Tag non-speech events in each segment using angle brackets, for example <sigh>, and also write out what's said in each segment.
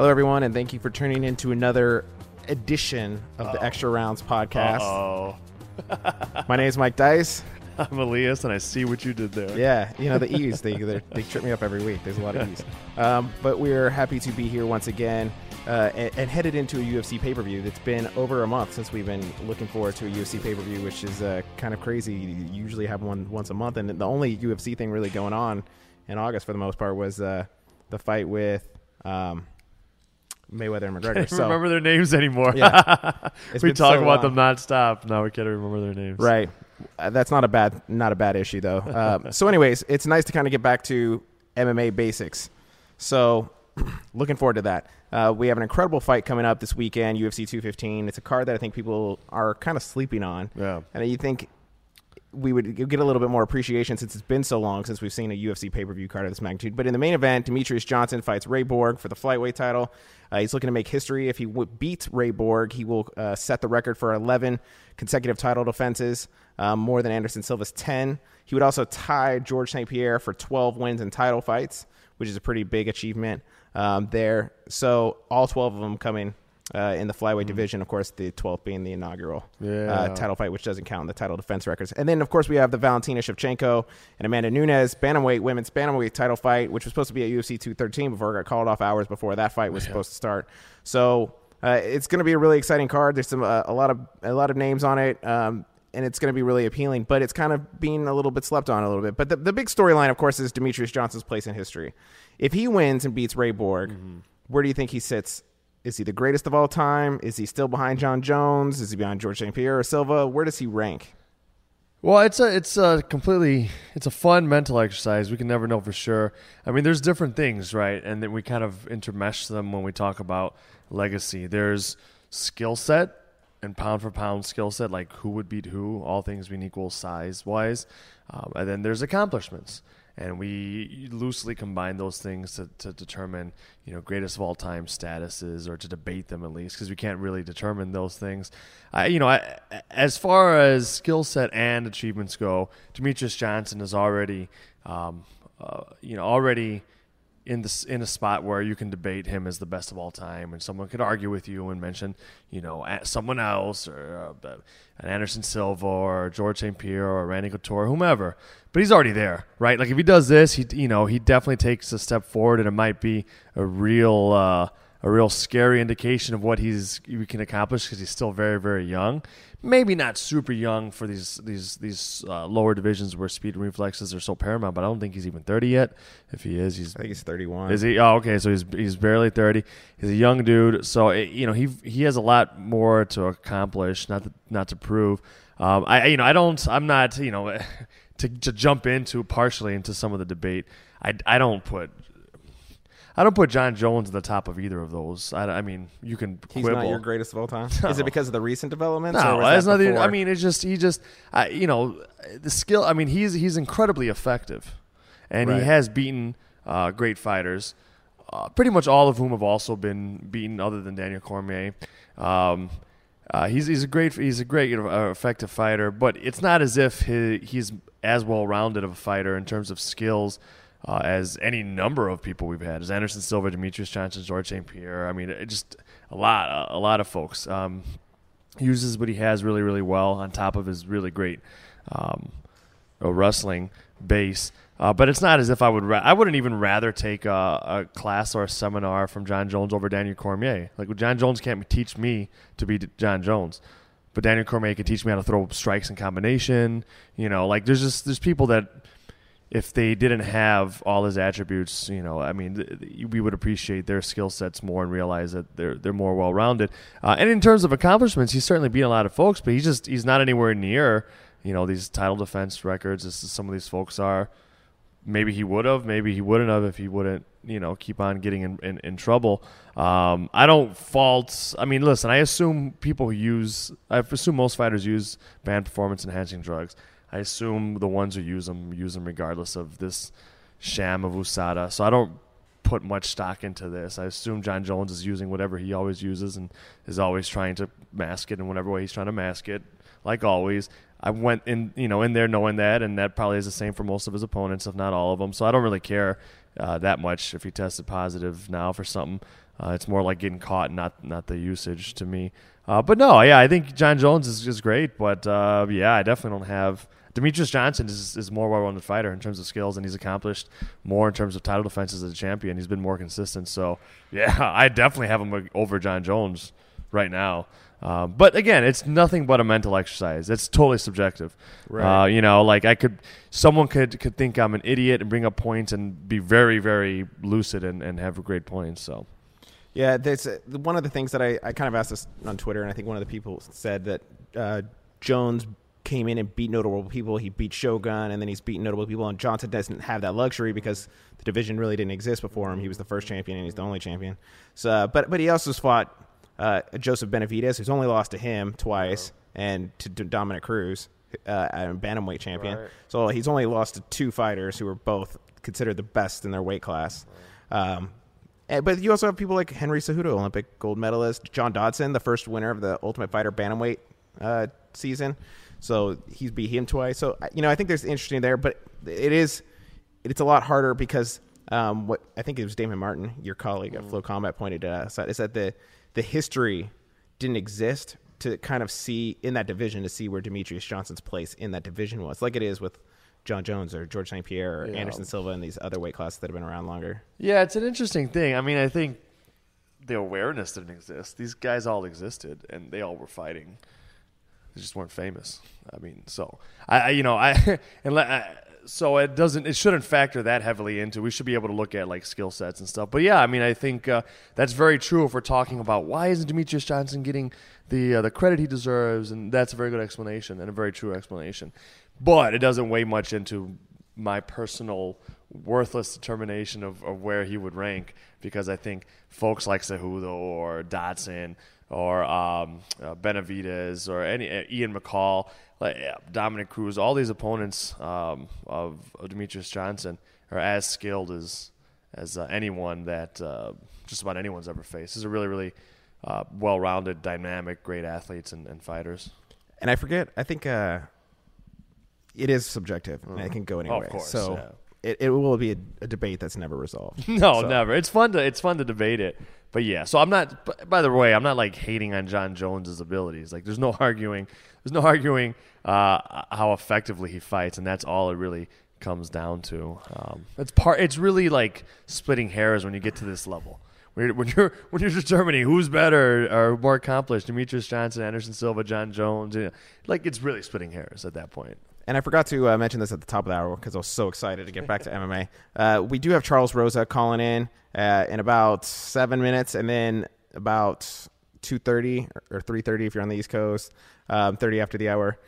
Hello, everyone, and thank you for tuning in to another edition of the Extra Rounds podcast. Oh, My name is Mike Dice. <laughs> I'm Elias, and I see what you did there. Yeah, you know the <laughs> E's they they're- they trip me up every week. There's a lot of E's, <laughs> um, but we're happy to be here once again uh, and, and headed into a UFC pay per view. It's been over a month since we've been looking forward to a UFC pay per view, which is uh, kind of crazy. You usually have one once a month, and the only UFC thing really going on in August for the most part was uh, the fight with um, Mayweather and <laughs> McGregor. Don't So remember their names anymore. Yeah. <laughs> We talk so about long. them nonstop. Now we can't remember their names. Right. Uh, that's not a bad not a bad issue though. Um, <laughs> so, anyways, it's nice to kind of get back to MMA basics. So, <clears throat> looking forward to that. Uh, we have an incredible fight coming up this weekend, UFC 215. It's a card that I think people are kind of sleeping on, Yeah. and you think we would get a little bit more appreciation since it's been so long since we've seen a UFC pay per view card of this magnitude. But in the main event, Demetrious Johnson fights Ray Borg for the flyweight title. Uh, he's looking to make history. If he w- beats Ray Borg, he will uh, set the record for 11 consecutive title defenses, um, more than Anderson Silva's 10. He would also tie George St. Pierre for 12 wins in title fights, which is a pretty big achievement um, there. So all 12 of them coming. Uh, in the flyweight division, of course, the 12th being the inaugural Yeah. uh, title fight, which doesn't count in the title defense records. And then, of course, we have the Valentina Shevchenko and Amanda Nunes bantamweight women's bantamweight title fight, which was supposed to be at UFC 213 before it got called off hours before that fight was supposed to start. So uh, it's going to be a really exciting card. There's some uh, a lot of a lot of names on it. Um, and it's going to be really appealing, but it's kind of being a little bit slept on a little bit. But the, the big storyline, of course, is Demetrious Johnson's place in history. If he wins and beats Ray Borg, where do you think he sits? Is he the greatest of all time? Is he still behind Jon Jones? Is he behind George St. Pierre or Silva? Where does he rank? Well, it's a it's a completely it's a fun mental exercise. We can never know for sure. I mean, there's different things, right? And then we kind of intermesh them when we talk about legacy. There's skill set and pound for pound skill set, like who would beat who, all things being equal size wise. Um, and then there's accomplishments, and we loosely combine those things to, to determine, you know, greatest of all time statuses, or to debate them at least, because we can't really determine those things. I, you know, I, as far as skill set and achievements go, Demetrious Johnson is already, um, uh, you know, already in this in a spot where you can debate him as the best of all time, and someone could argue with you and mention, you know, someone else or uh, an Anderson Silva or George St. Pierre or Randy Couture, whomever. But he's already there, right? Like if he does this, he you know he definitely takes a step forward, and it might be a real uh, a real scary indication of what he's he can accomplish because he's still very very young. Maybe not super young for these these these uh, lower divisions where speed and reflexes are so paramount, but I don't think he's even thirty yet. If he is, he's I think he's 31. is he? Oh, okay. So he's he's barely thirty. He's a young dude. So it, you know he he has a lot more to accomplish, not to, not to prove. Um, I you know I don't I'm not you know <laughs> to to jump into partially into some of the debate. I I don't put. I don't put Jon Jones at the top of either of those. I, I mean, you can He's quibble. not your greatest of all time. <laughs> Is it because of the recent developments? No, it's nothing. I mean, it's just he just, I, you know, the skill. I mean, he's he's incredibly effective, and Right. he has beaten uh, great fighters, uh, pretty much all of whom have also been beaten, other than Daniel Cormier. Um, uh, he's he's a great he's a great you know, effective fighter, but it's not as if he, he's as well rounded of a fighter in terms of skills. Uh, as any number of people we've had, as Anderson Silva, Demetrious Johnson, George St. Pierre. I mean, just a lot, a, lot of folks. Um, uses what he has really, really well on top of his really great um, wrestling base. Uh, but it's not as if I would. Ra- I wouldn't even rather take a, a class or a seminar from Jon Jones over Daniel Cormier. Like Jon Jones can't teach me to be Jon Jones, but Daniel Cormier can teach me how to throw strikes in combination. You know, like there's just there's people that if they didn't have all his attributes, you know, I mean, th- th- we would appreciate their skill sets more and realize that they're they're more well rounded. Uh, and in terms of accomplishments, he's certainly beat a lot of folks, but he's just he's not anywhere near you know these title defense records as some of these folks are. Maybe he would have, maybe he wouldn't have if he wouldn't, you know, keep on getting in, in, in trouble. Um, I don't fault. I mean, listen, I assume people use, I assume most fighters use banned performance enhancing drugs. I assume the ones who use them use them regardless of this sham of USADA. So I don't put much stock into this. I assume Jon Jones is using whatever he always uses and is always trying to mask it in whatever way he's trying to mask it. Like always, I went in, you know, in there knowing that, and that probably is the same for most of his opponents, if not all of them. So I don't really care uh, that much if he tested positive now for something. Uh, it's more like getting caught, not not the usage to me. Uh, but no, yeah, I think Jon Jones is just great. But uh, yeah, I definitely don't have. Demetrious Johnson is, is more well-rounded fighter in terms of skills, and he's accomplished more in terms of title defenses as a champion. He's been more consistent. So <laughs> yeah, I definitely have him over Jon Jones right now. Uh, but again, it's nothing but a mental exercise. It's totally subjective. Right. Uh, you know, like I could, someone could could think I'm an idiot and bring up points and be very, very lucid and, and have great points. So, yeah, there's uh, one of the things that I, I kind of asked this on Twitter, and I think one of the people said that uh, Jones came in and beat notable people. He beat Shogun, and then he's beaten notable people. And Johnson doesn't have that luxury because the division really didn't exist before him. He was the first champion, and he's the only champion. So, but but he also fought uh, Joseph Benavidez, who's only lost to him twice, and to, to Dominick Cruz, uh, bantamweight champion. Right. So he's only lost to two fighters who are both considered the best in their weight class. Right. Um, and, but you also have people like Henry Cejudo, Olympic gold medalist, John Dodson, the first winner of the Ultimate Fighter bantamweight uh, season. So he's beat him twice. So you know, I think there's interesting there, but it is it's a lot harder because um, what I think it was Damon Martin, your colleague at FloCombat, pointed out is that the the history didn't exist to kind of see in that division to see where Demetrious Johnson's place in that division was, like it is with Jon Jones or George St. Pierre or yeah. Anderson Silva and these other weight classes that have been around longer. Yeah, it's an interesting thing. I mean, I think the awareness didn't exist. These guys all existed and they all were fighting. They just weren't famous. I mean, so I, I you know, I <laughs> and I, so it doesn't it shouldn't factor that heavily into we should be able to look at like skill sets and stuff. But yeah i mean i think uh, that's very true if we're talking about why isn't demetrious johnson getting the uh, the credit he deserves and that's a very good explanation and a very true explanation. But it doesn't weigh much into my personal worthless determination of, of where he would rank because i think folks like Cejudo or dodson or um, uh, Benavidez or any uh, Ian McCall like yeah, Dominick Cruz, all these opponents um, of, of, Demetrious Johnson are as skilled as as uh, anyone that uh, just about anyone's ever faced. These are really, really uh, well-rounded, dynamic, great athletes and, and, fighters. And I forget, I think uh, it is subjective, mm-hmm. and it can go anywhere. Oh, course, so yeah. it, it will be a, a, debate that's never resolved. <laughs> no, so. never. It's fun to it's fun to debate it. But yeah, so I'm not. By the way, I'm not like hating on Jon Jones's abilities. Like, there's no <laughs> arguing. There's no arguing uh, how effectively he fights, and that's all it really comes down to. Um, it's part. It's really like splitting hairs when you get to this level. When you're when you're, <laughs> when you're determining who's better or more accomplished, Demetrious Johnson, Anderson Silva, Jon Jones, you know, like it's really splitting hairs at that point. And I forgot to uh, mention this at the top of the hour because I was so excited to get back to <laughs> MMA. Uh, we do have Charles Rosa calling in uh, in about seven minutes, and then about two thirty or three thirty if you're on the East Coast, um, thirty after the hour.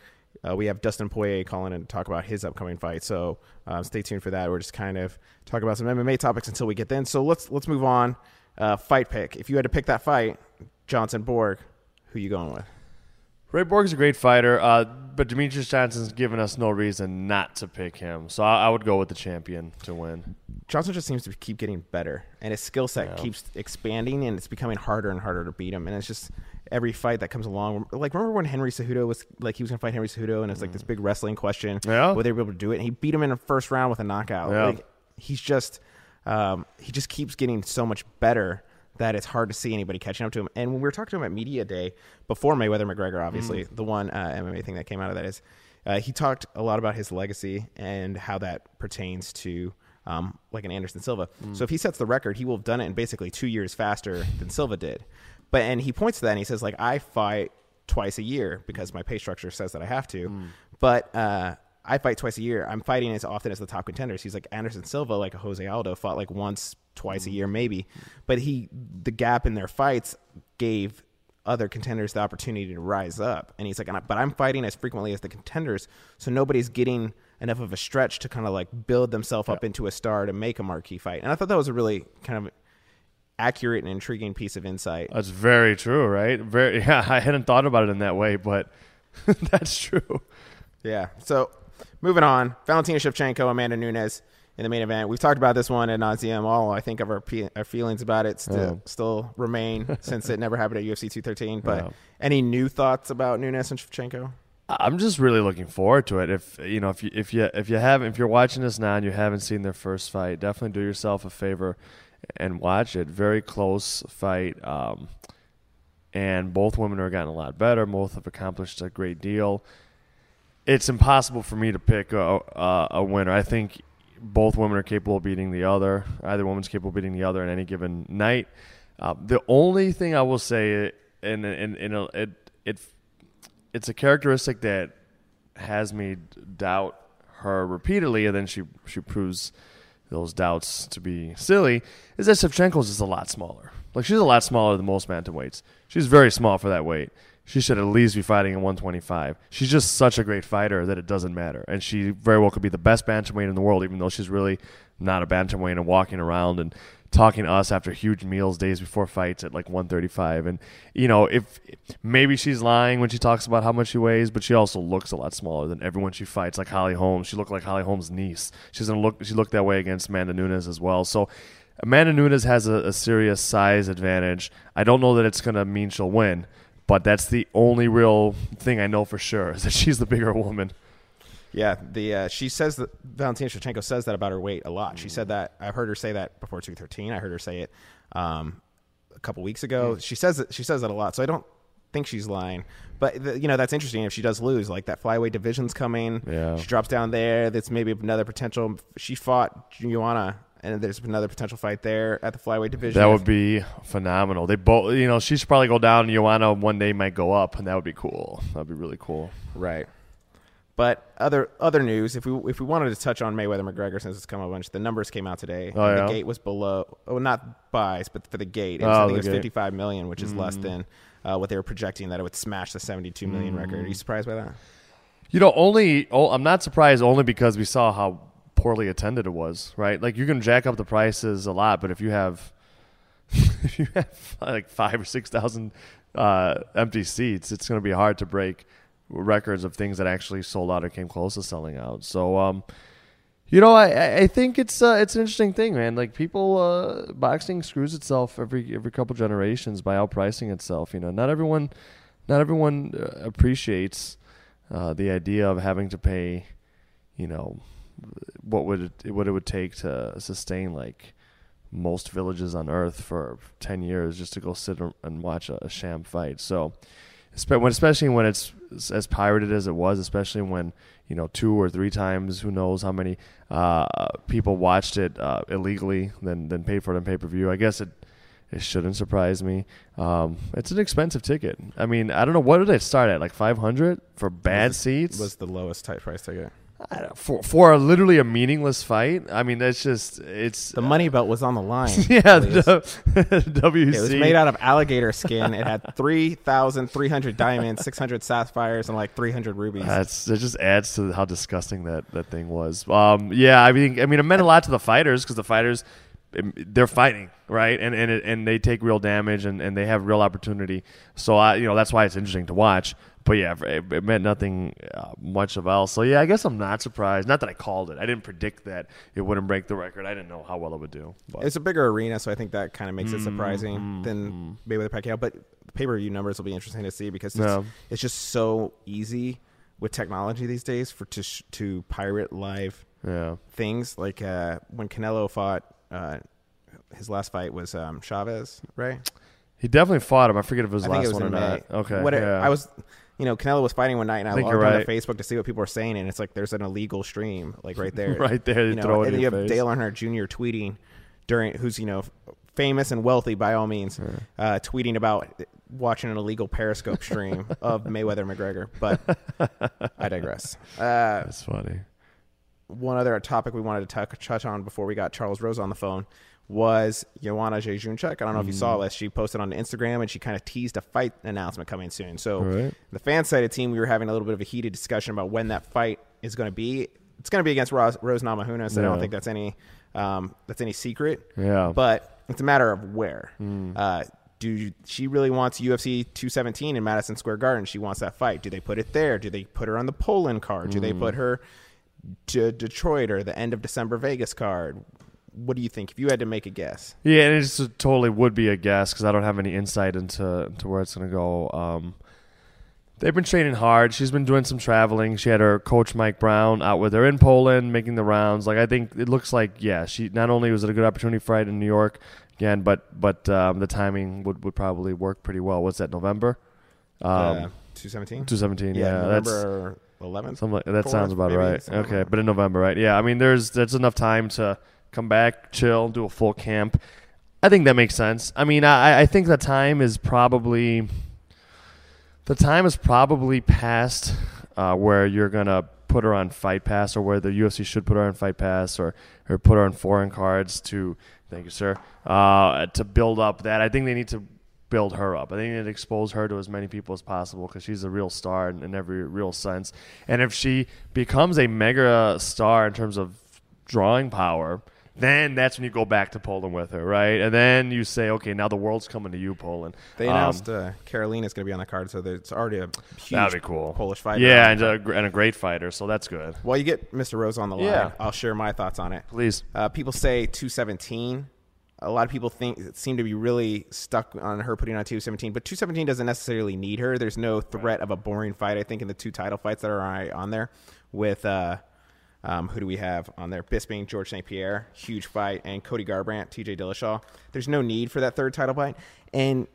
Uh, we have Dustin Poirier calling in to talk about his upcoming fight. So uh, stay tuned for that. We're just kind of talking about some MMA topics until we get then. So let's let's move on. Uh, fight pick. If you had to pick that fight, Johnson Borg, who you going with? Ray Borg's a great fighter, uh, but Demetrious Johnson's given us no reason not to pick him. So I, I, would go with the champion to win. Johnson just seems to keep getting better, and his skill set yeah. keeps expanding, and it's becoming harder and harder to beat him. And it's just every fight that comes along. Like remember when Henry Cejudo was like he was gonna fight Henry Cejudo, and it's like this big wrestling question, yeah. whether they were able to do it. And he beat him in the first round with a knockout. Yeah. Like he's just um, he just keeps getting so much better that it's hard to see anybody catching up to him. And when we were talking to him at media day before Mayweather McGregor, obviously mm. the one uh, MMA thing that came out of that is uh, he talked a lot about his legacy and how that pertains to um, like an Anderson Silva. Mm. So if he sets the record, he will have done it in basically two years faster than Silva did. But and he points to that and he says like I fight twice a year because my pay structure says that I have to. Mm. But uh, I fight twice a year. I'm fighting as often as the top contenders. He's like Anderson Silva, like a Jose Aldo, fought like once, twice a mm. year, maybe. But he, the gap in their fights gave other contenders the opportunity to rise up. And he's like, but I'm fighting as frequently as the contenders, so nobody's getting enough of a stretch to kind of like build themselves up into a star to make a marquee fight. And I thought that was a really kind of accurate and intriguing piece of insight. That's very true, right? Very. <laughs> Yeah, I hadn't thought about it in that way, but <laughs> that's true. Yeah. So moving on, Valentina Shevchenko, Amanda Nunes in the main event. We've talked about this one at nauseum. All I think of our, our feelings about it still, still remain <laughs> since it never happened at UFC 213. But yeah. any new thoughts about Nunes and Shevchenko? I'm just really looking forward to it. If you know, if you if you if you haven't, if you're watching this now and you haven't seen their first fight, definitely do yourself a favor and watch it. Very close fight. Um, and both women are gotten a lot better. Both have accomplished a great deal. It's impossible for me to pick a, a, a winner. I think both women are capable of beating the other. Either woman's capable of beating the other in any given night. Uh, the only thing I will say, and and, and it, it it's a characteristic that has me doubt her repeatedly, and then she she proves those doubts to be silly. Is that Shevchenko's is a lot smaller. Like she's a lot smaller than most bantamweights. She's very small for that weight. She should at least be fighting at 125. She's just such a great fighter that it doesn't matter, and she very well could be the best bantamweight in the world, even though she's really not a bantamweight and walking around and talking to us after huge meals days before fights at like 135 and you know if maybe she's lying when she talks about how much she weighs but she also looks a lot smaller than everyone she fights like holly holmes. She looked like holly holmes niece. She's gonna look she looked that way against amanda nunes as well. So Amanda Nunes has a, a serious size advantage. I don't know that it's going to mean she'll win, but that's the only real thing I know for sure is that <laughs> she's the bigger woman. Yeah, the uh, she says that Valentina Shevchenko says that about her weight a lot. She said that I've heard her say that before 213. I heard her say it um, a couple weeks ago. She says that she says that a lot. So I don't think she's lying. But the, you know that's interesting if she does lose. Like that flyweight division's coming. Yeah. She drops down there. That's maybe another potential. She fought Joanna and there's another potential fight there at the flyweight division. That would be phenomenal. They both, you know, she should probably go down. Joanna one day might go up, and that would be cool. That'd be really cool. Right. But other other news, if we if we wanted to touch on Mayweather McGregor since it's come a bunch, the numbers came out today. Oh, yeah? The gate was below, oh not buys, but for the gate, it was, Oh, I think it was gate. 55 million, which is less than uh, what they were projecting that it would smash the 72 million record. Are you surprised by that? You know, only oh, I'm not surprised only because we saw how poorly attended it was. Right, like you can jack up the prices a lot, but if you have <laughs> if you have like five or six thousand uh, empty seats, it's going to be hard to break records of things that actually sold out or came close to selling out. So, um, you know, I- I, think it's uh, it's an interesting thing, man. Like people, uh, boxing screws itself every every couple generations by outpricing itself. You know, not everyone, not everyone uh, appreciates uh, the idea of having to pay, you know, what would it what it would take to sustain like most villages on earth for 10 years just to go sit and watch a, a sham fight. So, especially when it's as pirated as it was, especially when, you know, two or three times, who knows how many uh, people watched it uh, illegally, then, then paid for it on pay per view. I guess it, it shouldn't surprise me. Um, it's an expensive ticket. I mean, I don't know. What did it start at? Like 500 for bad Was- seats? Was the lowest type price ticket. I don't- for for a, literally a meaningless fight. I mean, that's just it's The money belt was on the line. <laughs> yeah. The, WC <laughs> It was made out of alligator skin. It had 3,300 diamonds, 600 sapphires, and like 300 rubies. That's that just adds to how disgusting that that thing was. Um, yeah, I mean, I mean, it meant a lot to the fighters because the fighters um, they're fighting right, and and it, and they take real damage and, and they have real opportunity. So I, you know, that's why it's interesting to watch. But yeah, it, it meant nothing uh, much of else. So yeah, I guess I'm not surprised. Not that I called it. I didn't predict that it wouldn't break the record. I didn't know how well it would do. But. It's a bigger arena, so I think that kind of makes it Mm, surprising than Mayweather Pacquiao. But pay per view numbers will be interesting to see because it's, Yeah. it's just so easy with technology these days for to sh- to pirate live yeah. things. Like uh, when Canelo fought, uh, his last fight was um, Chavez, right? He definitely fought him. I forget if it was I the think last it was one or May. not. Okay. What yeah. I was, you know, Canelo was fighting one night, and I, think logged you're onto. Facebook to see what people were saying, and it's like there's an illegal stream, like right there, <laughs> right there. You know, and you have face. Dale Earnhardt Jr. tweeting during, who's you know famous and wealthy by all means, uh, tweeting about watching an illegal Periscope stream of <laughs> Mayweather McGregor. But I digress. Uh, That's funny. One other topic we wanted to touch touch on before we got Charles Rosa on the phone was Joanna Jędrzejczyk. I don't know if you Mm. saw this. She posted on Instagram and she kind of teased a fight announcement coming soon. So Right. the FanSided team, we were having a little bit of a heated discussion about when that fight is going to be. It's going to be against Rose, Rose Namajunas. I Yeah. don't think that's any um, that's any secret. Yeah. But it's a matter of where. Mm. Uh, do she really wants UFC 217 in Madison Square Garden? She wants that fight. Do they put it there? Do they put her on the Poland card? Do Mm. they put her to Detroit or the end of December Vegas card? What do you think? If you had to make a guess, Yeah, and it totally would be a guess because I don't have any insight into into where it's going to go. Um, They've been training hard. She's been doing some traveling. She had her coach Mike Brown out with her in Poland, making the rounds. Like I think it looks like yeah, she not only was it a good opportunity for in New York again, but but um, the timing would, would probably work pretty well. What's that November? Um, two seventeen. Two seventeen. Yeah, Yeah, November eleventh. Something like, that Fourth, sounds about maybe, right. like Okay, but in November, right? Yeah, I mean, there's there's enough time to come back, chill, do a full camp. I think that makes sense. I mean, I I think the time is probably the time is probably past uh, where you're gonna put her on Fight Pass, or where the UFC should put her on Fight Pass, or or put her on foreign cards to. Thank you, sir. Uh, to build up that, I think they need to build her up. I think to expose her to as many people as possible because she's a real star in, in every real sense. And if she becomes a mega star in terms of drawing power, then that's when you go back to Poland with her, right? And then you say, okay, now the world's coming to you, Poland. They Um, announced uh, Karolina's going to be on the card, so it's already a huge That'd be cool. Polish fighter. Yeah, and a, and a great fighter, so that's good. While you get Mr. Rosa on the line, Yeah. I'll share my thoughts on it. Please. Uh, people say 217. A lot of people think seem to be really stuck on her putting on 217, but 217 doesn't necessarily need her. There's no threat of a boring fight. I think in the two title fights that are on- on there, with uh, um, who do we have on there? Bisping, George St. Pierre, huge fight, and Cody Garbrandt, T.J. Dillashaw. There's no need for that third title fight, and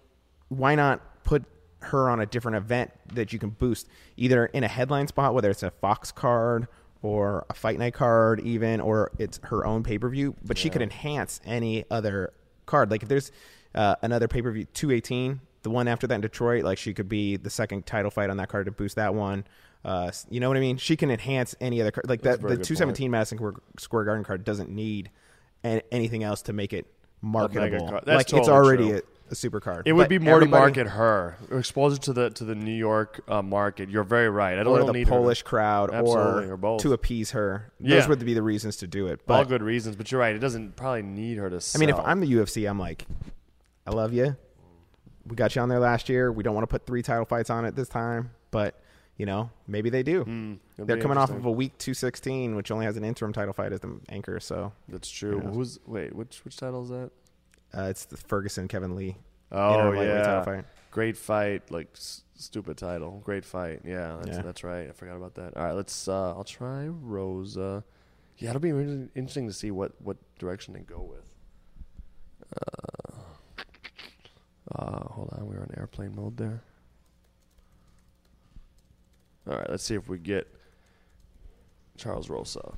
why not put her on a different event that you can boost either in a headline spot, whether it's a Fox card or a fight night card, even, or it's her own pay per view. But she could enhance any other card. Like if there's uh, another pay per view, two eighteen, the one after that in Detroit, like she could be the second title fight on that card to boost that one. Uh, you know what I mean? She can enhance any other card. Like That's that, the good two seventeen Madison Square- Garden card doesn't need an- anything else to make it marketable. That's Like it's already a, a super card. It would But be more to market her, expose her to the to the New York uh, market. You're very right. I don't, or don't the need her Polish crowd, Absolutely, or, or both. to appease her. Yeah. Those would be the reasons to do it. all good reasons, but you're right. It doesn't probably need her to. I mean, if I'm the UFC, I'm like, I love you. We got you on there last year. We don't want to put three title fights on it this time, but you know, maybe they do. It'd They're coming off of a week 216, which only has an interim title fight as the anchor. So That's true. knows? Who's wait? Which which title is that? Uh, it's the Ferguson Kevin Lee Oh yeah, fight. great fight. Like s- stupid title. Great fight. Yeah, that's Yeah. that's right. I forgot about that. All right, let's. Uh, I'll try Rosa. Yeah, it'll be really interesting to see what what direction they go with. Uh, uh, hold on, we were on airplane mode there. All right, let's see if we get Charles Rosa.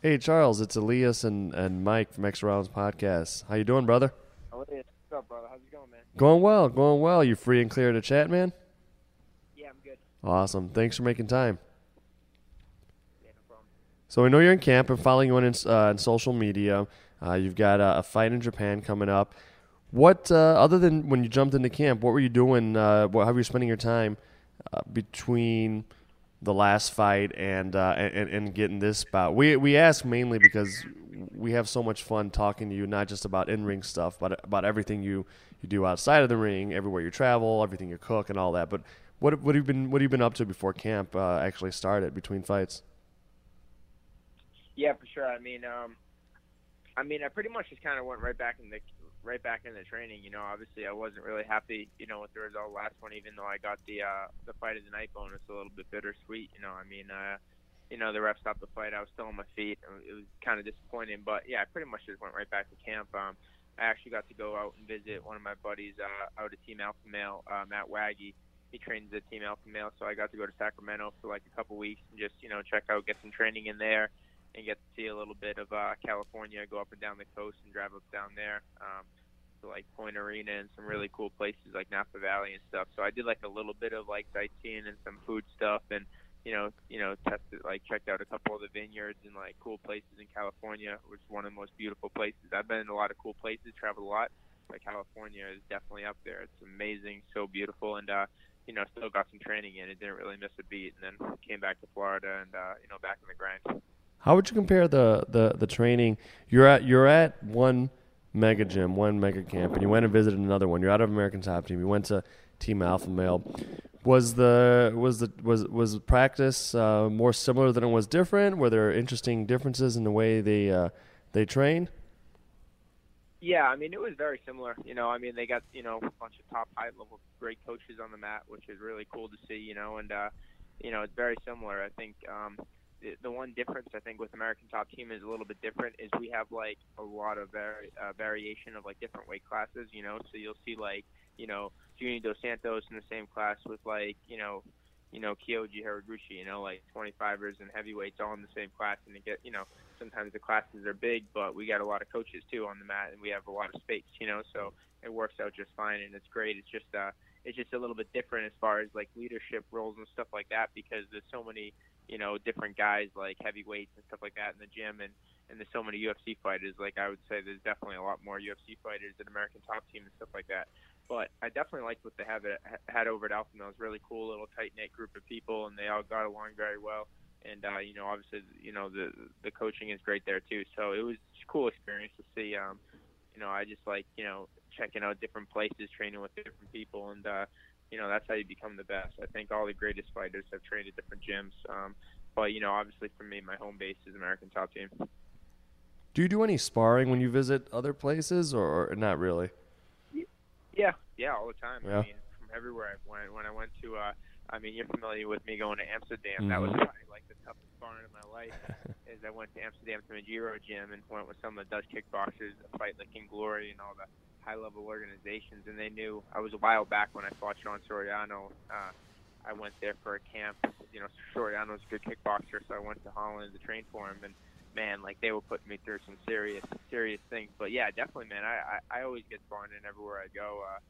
Hey Charles, it's Elias and, and Mike from Extra Rounds Podcast. How you doing, brother? Hey, what's up, brother? How's it going, man? Going well, going well. You free and clear to chat, man? Yeah, I'm good. Awesome. Thanks for making time. Yeah, no problem. So we know you're in camp and following you on, uh, on social media. Uh, you've got a, a fight in Japan coming up. What, uh, other than when you jumped into camp, what were you doing? Uh, what, how were you spending your time uh, between the last fight and, uh, and and getting this bout? We we ask mainly because we have so much fun talking to you, not just about in ring stuff, but about everything you, you do outside of the ring, everywhere you travel, everything you cook, and all that. But what what have you been what have you been up to before camp uh, actually started between fights? Yeah, for sure. I mean, um, I mean, I pretty much just kind of went right back in the right back into training. You know, obviously, I wasn't really happy, you know, with the result last one, even though I got the uh, the fight of the night bonus. A little bit bittersweet. You know, I mean, uh, you know, the ref stopped the fight. I was still on my feet. It was kind of disappointing, but yeah, I pretty much just went right back to camp. Um, I actually got to go out and visit one of my buddies uh, out at Team Alpha Male, uh, Matt Waggy. He trains at Team Alpha Male, so I got to go to Sacramento for like a couple weeks and just you know check out, get some training in there, and get to see a little bit of uh, California. Go up and down the coast and drive up down there um, to like Point Arena and some really cool places like Napa Valley and stuff. So I did like a little bit of like sightseeing and some food stuff and you know, you know, tested like checked out a couple of the vineyards and like cool places in California, which is one of the most beautiful places. I've been in a lot of cool places, traveled a lot, but California is definitely up there. It's amazing, so beautiful, and uh, you know, still got some training in. It didn't really miss a beat, and then came back to Florida and uh, you know, back in the grind. How would you compare the, the, the training? You're at you're at one mega gym, one mega camp, and you went and visited another one. You're out of American Top Team. You went to Team Alpha Male. Was the was the was was practice uh, more similar than it was different? Were there interesting differences in the way they uh, they train? Yeah, I mean it was very similar. You know, I mean they got you know a bunch of top high level great coaches on the mat, which is really cool to see. You know, and uh, you know it's very similar. I think um, the, one difference I think with American Top Team is a little bit different is we have like a lot of vari- uh, variation of like different weight classes. You know, so you'll see like you know Junior Dos Santos in the same class with like you know you know, Kyoji Horiguchi, you know, like 25ers and heavyweights all in the same class. And to get, you know, sometimes the classes are big, but we got a lot of coaches too on the mat and we have a lot of space, you know, so it works out just fine and it's great. It's just, uh, it's just a little bit different as far as like leadership roles and stuff like that because there's so many, you know, different guys like heavyweights and stuff like that in the gym and, and there's so many UFC fighters. Like I would say there's definitely a lot more UFC fighters than American Top Team and stuff like that but I definitely liked what they have it, had over at Alpha. It was a really cool little tight knit group of people, and they all got along very well. And uh, you know, obviously, you know the the coaching is great there too. So it was a cool experience to see. Um, you know, I just like you know checking out different places, training with different people, and uh, you know that's how you become the best. I think all the greatest fighters have trained at different gyms. Um, but you know, obviously for me, my home base is American Top Team. Do you do any sparring when you visit other places, or, or not really? Yeah, yeah, all the time. Yeah. I mean, from everywhere I went. When I went to, uh, I mean, you're familiar with me going to Amsterdam. Mm-hmm. That was probably like the toughest sparring of my life. <laughs> is I went to Amsterdam to Mejiro gym and went with some of the Dutch kickboxers, a fight like King Glory and all the high-level organizations, and they knew I was a while back when I fought Sean Soriano. Uh, I went there for a camp. You know, Soriano's a good kickboxer, so I went to Holland to train for him, and man, like they were putting me through some serious, serious things. But yeah, definitely, man. I I, I always get sparring in everywhere I go. Uh,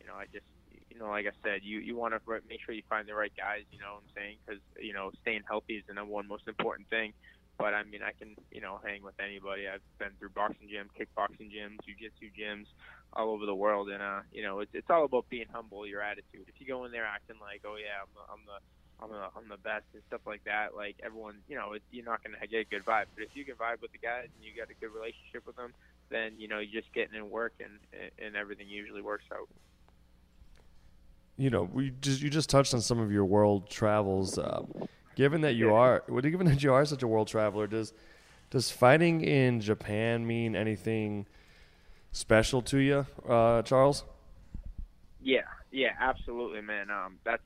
you know, I just you know, like I said, you you want to make sure you find the right guys. You know what I'm saying? Because you know, staying healthy is the number one most important thing. But I mean, I can you know hang with anybody. I've been through boxing gyms, kickboxing gyms, jiu-jitsu gyms, all over the world, and uh, you know, it's it's all about being humble, your attitude. If you go in there acting like, oh yeah, I'm the, I'm the I'm the I'm the best and stuff like that. Like everyone, you know, you're not to get a good vibe. But if you can vibe with the guys and you got a good relationship with them, then you know you're just getting in work and and everything usually works out. You know, we just you just touched on some of your world travels. Uh, given that you are, well, given that you are such a world traveler, does does fighting in Japan mean anything special to you, uh, Charles? Yeah, yeah, absolutely, man. Um, that's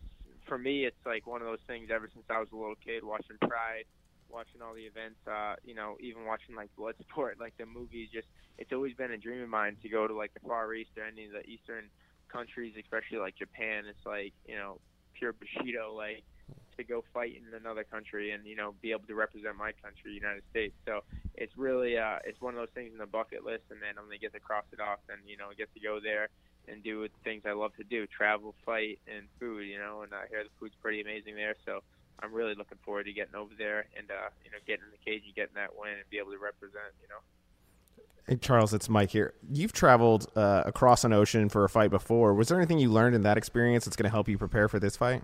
for me. It's like one of those things. Ever since I was a little kid, watching Pride, watching all the events, uh, you know, even watching like Bloodsport, like the movies. Just it's always been a dream of mine to go to like the Far East or any of the Eastern countries, especially like Japan. It's like you know pure Bushido, like to go fight in another country and you know be able to represent my country, United States. So it's really uh, it's one of those things in the bucket list, and then I'm gonna get to cross it off and you know get to go there and do things I love to do: travel, fight, and food. You know, and I hear the food's pretty amazing there. So I'm really looking forward to getting over there and uh, you know getting in the cage and getting that win and be able to represent. You know. Hey, Charles, it's Mike here. You've traveled uh, across an ocean for a fight before. Was there anything you learned in that experience that's going to help you prepare for this fight?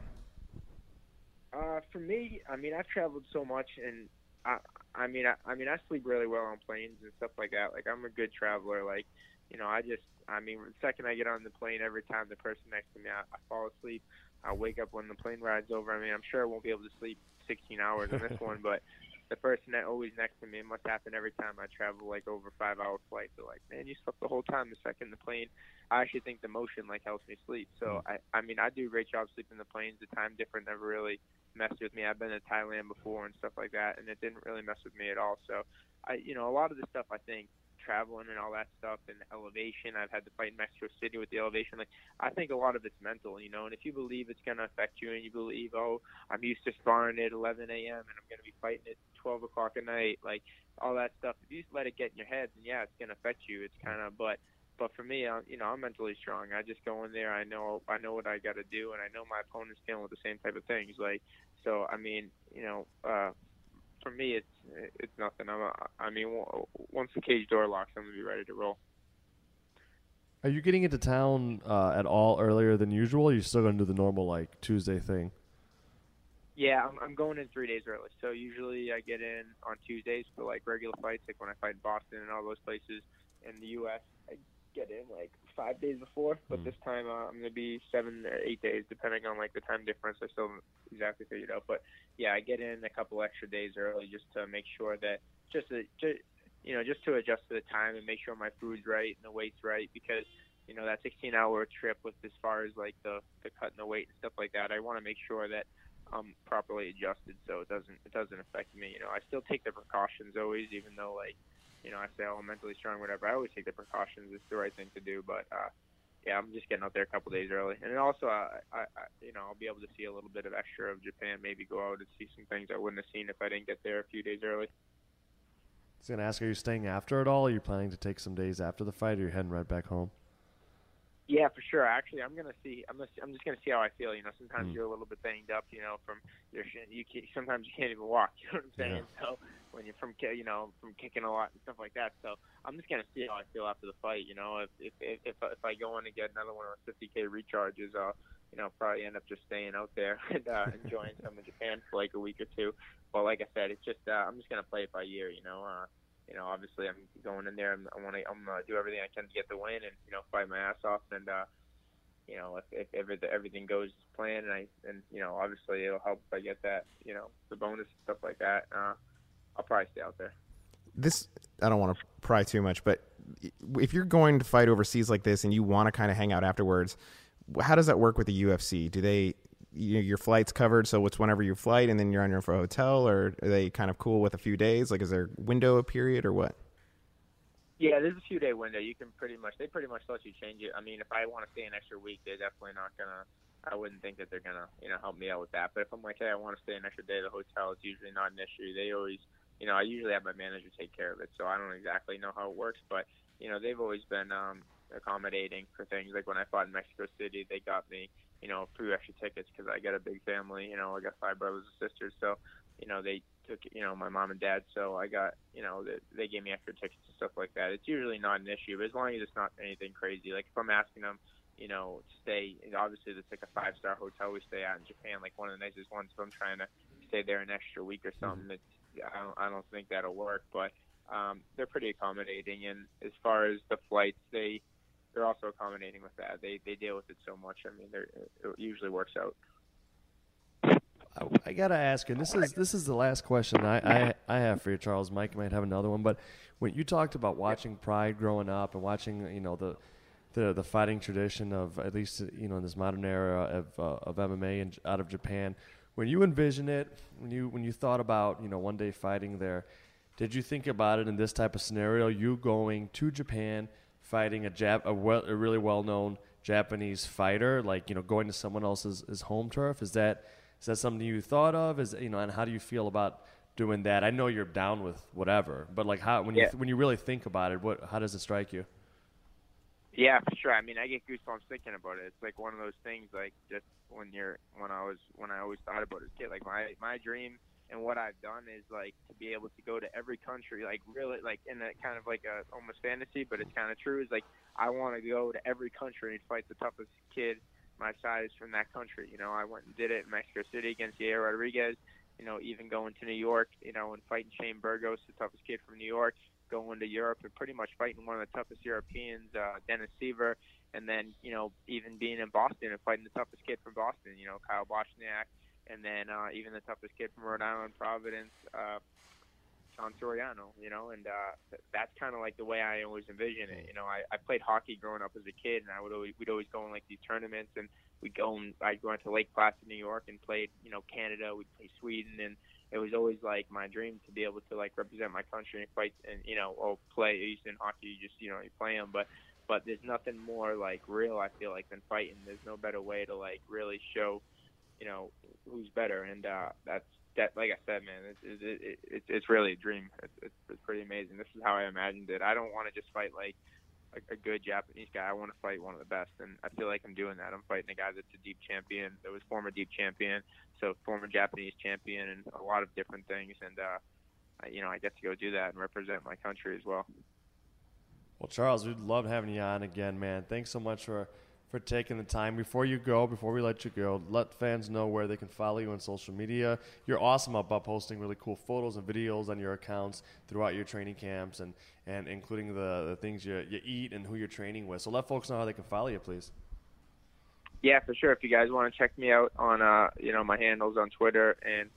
For me, I mean, I've traveled so much, and I, I mean, I, I mean, I sleep really well on planes and stuff like that. Like, I'm a good traveler. Like, you know, I just, I mean, the second I get on the plane, every time the person next to me, I, I fall asleep. I wake up when the plane ride's over. I mean, I'm sure I won't be able to sleep 16 hours in this <laughs> one, but the person that always next to me, it must happen every time I travel like over five hour flights. They're like, man, you slept the whole time the second the plane. I actually think the motion like helps me sleep. So mm. I, I mean, I do a great job sleeping the planes. The time difference never really messed with me. I've been to Thailand before and stuff like that, and it didn't really mess with me at all. So I, you know, a lot of the stuff I think traveling and all that stuff and elevation. I've had to fight in Mexico City with the elevation. Like I think a lot of it's mental, you know. And if you believe it's going to affect you, and you believe, oh, I'm used to sparring at 11 a.m. and I'm going to be fighting at 12 o'clock at night, like all that stuff. If you just let it get in your head, then yeah, it's to affect you. It's kind of, but but for me, I'm, you know, I'm mentally strong. I just go in there. I know I know what I got to do, and I know my opponent's dealing with the same type of things. Like so, I mean, you know, uh, for me, it's it's nothing. I'm a, I mean, once the cage door locks, I'm gonna be ready to roll. Are you getting into town uh, at all earlier than usual? Are you still to do the normal like Tuesday thing? Yeah, I'm, I'm going in three days early. So usually I get in on Tuesdays for like regular fights, like when I fight in Boston and all those places in the U.S. I get in like five days before, but Mm. this time uh, I'm gonna be seven or eight days, depending on like the time difference. I still haven't exactly figured out, but yeah, I get in a couple extra days early just to make sure that just to, just you know just to adjust to the time and make sure my food's right and the weight's right because you know that 16 hour trip with as far as like the the cutting the weight and stuff like that. I want to make sure that I'm properly adjusted so it doesn't it doesn't affect me. You know, I still take the precautions always, even though like you know I say oh, I'm mentally strong, whatever. I always take the precautions. It's the right thing to do, but. uh yeah, I'm just getting out there a couple days early, and also, uh, I, I, you know, I'll be able to see a little bit of extra of Japan. Maybe go out and see some things I wouldn't have seen if I didn't get there a few days early. I was gonna ask, are you staying after it all? Are you planning to take some days after the fight, or you're heading right back home? Yeah, for sure. Actually, I'm gonna see. I'm gonna, I'm just gonna see how I feel. You know, sometimes Mm. you're a little bit banged up. You know, from your sh- you can, sometimes you can't even walk. <laughs> You know what I'm saying? So when you're from you know from kicking a lot and stuff like that. So I'm just gonna see how I feel after the fight. You know, if if if if, if I go in and get another one of those 50k recharges, I'll you know, probably end up just staying out there <laughs> and uh, enjoying some of Japan for like a week or two. But like I said, it's just uh, I'm just gonna play it by ear. You know. Uh, you know, obviously, I'm going in there. I'm, I want to. I'm gonna do everything I can to get the win, and you know, fight my ass off. And uh, you know, if, if everything, everything goes as planned, and I, and you know, obviously it'll help if I get that, you know, the bonus and stuff like that. Uh, I'll probably stay out there. this I don't want to pry too much, but if you're going to fight overseas like this and you want to kind of hang out afterwards, how does that work with the UFC? Do they you, your flight's covered, so it's whenever you flight, and then you're on your own for a hotel, or are they kind of cool with a few days? Like, is there window a period or what? Yeah, there's a few day window. You can pretty much they pretty much let you change it. I mean, if I want to stay an extra week, they're definitely not gonna. I wouldn't think that they're gonna you know help me out with that. But if I'm like, hey, I want to stay an extra day at the hotel, it's usually not an issue. They always, you know, I usually have my manager take care of it, so I don't exactly know how it works, but you know, they've always been um, accommodating for things. Like when I fought in Mexico City, they got me, you know, two extra tickets because I got a big family. You know, I got five brothers and sisters, so you know they took you know my mom and dad. So i got you know they, they gave me extra tickets and stuff like that. It's usually not an issue but as long as it's not anything crazy. Like if i'm asking them you know to stay obviously it's like a five star hotel we stay at in japan like one of the nicest ones. If i'm trying to stay there an extra week or something it's i don't i don't think that'll work. But um they're pretty accommodating. And as far as the flights they they're also accommodating with that they they deal with it so much i mean they're it usually works out I, I gotta ask, and this is this is the last question I, I I have for you, Charles. Mike might have another one, but when you talked about watching Pride growing up and watching, you know, the the the fighting tradition of at least you know in this modern era of uh, of MMA and out of Japan, when you envision it, when you when you thought about you know one day fighting there, did you think about it in this type of scenario? You going to Japan, fighting a Jap a, well, a really well known Japanese fighter, like you know going to someone else's his home turf. Is that is that something you thought of? Is you know, and how do you feel about doing that? I know you're down with whatever, but like how when you Yeah. when you really think about it, what how does it strike you? Yeah, for sure. I mean, I get goosebumps thinking about it. It's like one of those things, like just when you're when I was when I always thought about it as a kid. Like my my dream and what I've done is like to be able to go to every country, like really like in a kind of like a almost fantasy, but it's kind of true. Is like I want to go to every country and fight the toughest kid my size from that country. You know, I went and did it in Mexico City against Yair Rodriguez. You know, even going to New York, you know, and fighting Shane Burgos, the toughest kid from New York, going to Europe and pretty much fighting one of the toughest Europeans, uh, Dennis Siver, and then, you know, even being in Boston and fighting the toughest kid from Boston, you know, Kyle Bochniak, and then uh, even the toughest kid from Rhode Island, Providence, uh, John Soriano, you know, and uh, th- that's kind of like the way I always envision it. You know, I, I played hockey growing up as a kid, and I would always we'd always go in like these tournaments, and we'd go and I'd go into Lake Placid, New York, and played you know Canada, we'd play Sweden, and it was always like my dream to be able to like represent my country and fight, and you know, or play. In hockey, you just you know you play them, but but there's nothing more like real. I feel like than fighting. There's no better way to like really show, you know, who's better, and uh, that's that. Like I said, man, it's it, it, it, it's really a dream. It's, it's, it's pretty amazing. This is how I imagined it. I don't want to just fight like a, a good Japanese guy. I want to fight one of the best, and I feel like I'm doing that. I'm fighting a guy that's a DEEP champion, that was former DEEP champion, so former Japanese champion, and a lot of different things. And uh, I, you know, I get to go do that and represent my country as well. Well, Charles, we'd love having you on again, man. Thanks so much for for taking the time. Before you go, before we let you go, let fans know where they can follow you on social media. You're awesome about posting really cool photos and videos on your accounts throughout your training camps and, and including the, the things you, you eat and who you're training with. So let folks know how they can follow you, please. Yeah, for sure. If you guys want to check me out on, uh, you know, my handles on Twitter and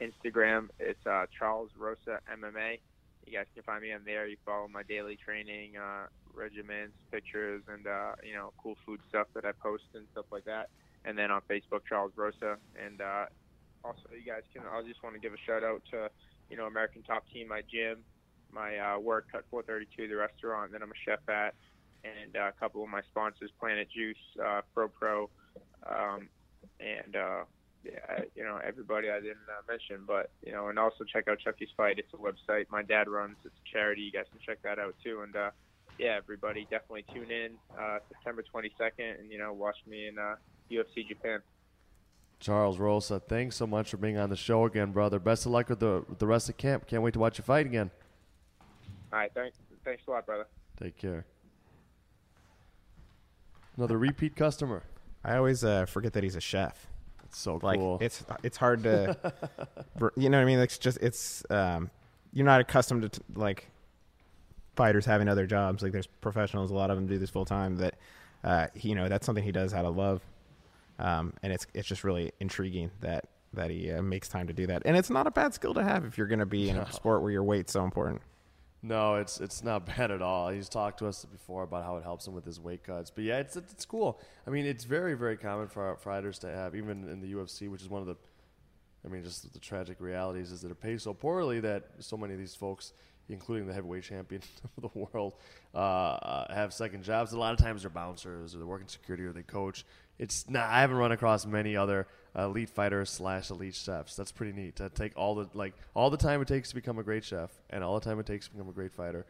Instagram, it's uh, Charles Rosa MMA. You guys can find me on there. You follow my daily training uh, regimens, pictures, and uh, you know, cool food stuff that I post and stuff like that. And then on Facebook, Charles Rosa. And uh, also, you guys can. I just want to give a shout out to, you know, American Top Team, my gym, my uh, work Cut 432, the restaurant that I'm a chef at, and uh, a couple of my sponsors, Planet Juice, uh, Pro Pro, um, and uh, yeah, you know everybody I didn't uh, mention, but you know, and also check out Chucky's Fight. It's a website my dad runs. It's a charity. You guys can check that out too. And uh, yeah, everybody definitely tune in uh, September 22nd, and you know, watch me in uh, UFC Japan. Charles Rosa, thanks so much for being on the show again, brother. Best of luck with the with the rest of camp. Can't wait to watch you fight again. All right, thanks, thanks a lot, brother. Take care. Another repeat customer. I always uh, forget that he's a chef. So Like cool. it's it's hard to, <laughs> you know what I mean? It's just it's um, you're not accustomed to t- like fighters having other jobs. Like there's professionals, a lot of them do this full time. That uh, he- you know that's something he does out of love, um, and it's it's just really intriguing that that he uh, makes time to do that. And it's not a bad skill to have if you're going to be in No. a sport where your weight's so important. No, it's it's not <laughs> bad at all. He's talked to us before about how it helps him with his weight cuts. But yeah, it's it's cool. I mean, it's very very common for fighters to have, even in the UFC, which is one of the, I mean, just the tragic realities is that it pays so poorly that so many of these folks, including the heavyweight champion <laughs> of the world, uh, uh, have second jobs. A lot of times they're bouncers or they're working security or they coach. It's not. I haven't run across many other Uh, elite fighters slash elite chefs. That's pretty neat to take all the like all the time it takes to become a great chef and all the time it takes to become a great fighter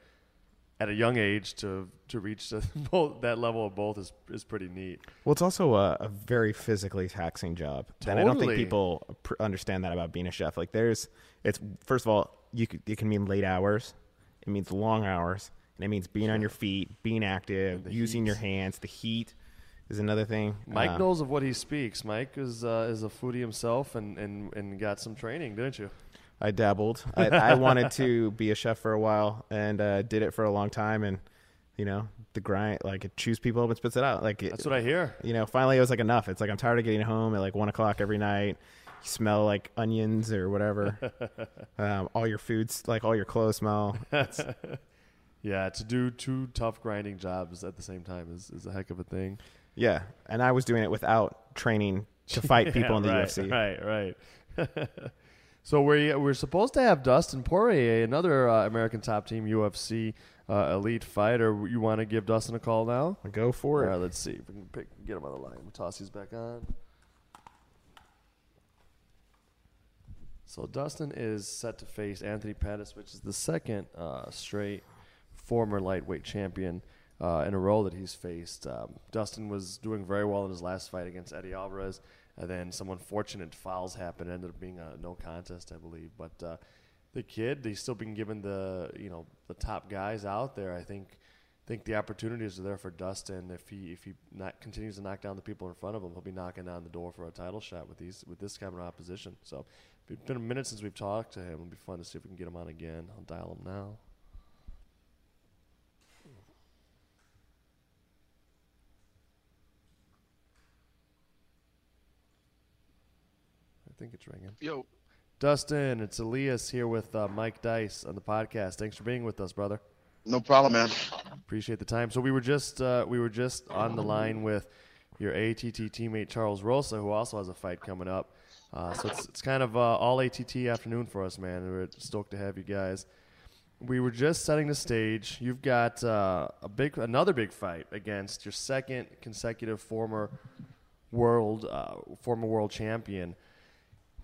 at a young age to to reach the, <laughs> both, that level of both is is pretty neat. Well, it's also a, a very physically taxing job, and I don't think people pr- understand that about being a chef. Like, there's, it's first of all, you could, it can mean late hours, it means long hours, and it means being on your feet, being active, using heat. your hands. The heat is another thing. Mike Uh, knows of what he speaks. Mike is uh, is a foodie himself and, and, and got some training, didn't you? I dabbled. I, I <laughs> wanted to be a chef for a while and uh, did it for a long time, and you know, the grind, like it chews people up and spits it out. Like it, That's what I hear. you know, finally it was like enough. It's like I'm tired of getting home at like one o'clock every night. You smell like onions or whatever. <laughs> um, all your foods, like all your clothes smell. <laughs> Yeah, to do two tough grinding jobs at the same time is, is a heck of a thing. Yeah, and I was doing it without training to <laughs> fight people in the right, UFC. Right, right. <laughs> so we're we're supposed to have Dustin Poirier, another uh, American top team UFC uh, elite fighter. You want to give Dustin a call now? Go for All it. right, let's see if we can pick, get him on the line. We'll toss these back on. So Dustin is set to face Anthony Pettis, which is the second uh, straight former lightweight champion uh, in a row that he's faced. Um, Dustin was doing very well in his last fight against Eddie Alvarez, and then some unfortunate fouls happened. It ended up being a no contest, I believe. But uh, the kid, he's still being given the you know the top guys out there. I think think the opportunities are there for Dustin if he if he not continues to knock down the people in front of him, he'll be knocking down the door for a title shot with these with this kind of opposition. So it's been a minute since we've talked to him. It'll be fun to see if we can get him on again. I'll dial him now. Think it's ringing. Yo, Dustin, it's Elias here with uh, Mike Dyce on the podcast. Thanks for being with us, brother. no problem, man. Appreciate the time. So we were just uh, we were just on the line with your ATT teammate Charles Rosa, who also has a fight coming up. Uh, so it's it's kind of uh, all ATT afternoon for us, man. We're stoked to have you guys. We were just setting the stage. You've got uh, a big another big fight against your second consecutive former world uh, former world champion.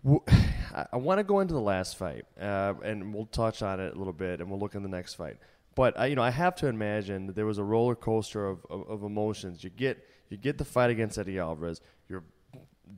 <sighs> I, want to go into the last fight, uh, and we'll touch on it a little bit, and we'll look in the next fight. But I, you know, I have to imagine that there was a roller coaster of, of, of emotions. You get you get the fight against Eddie Alvarez. You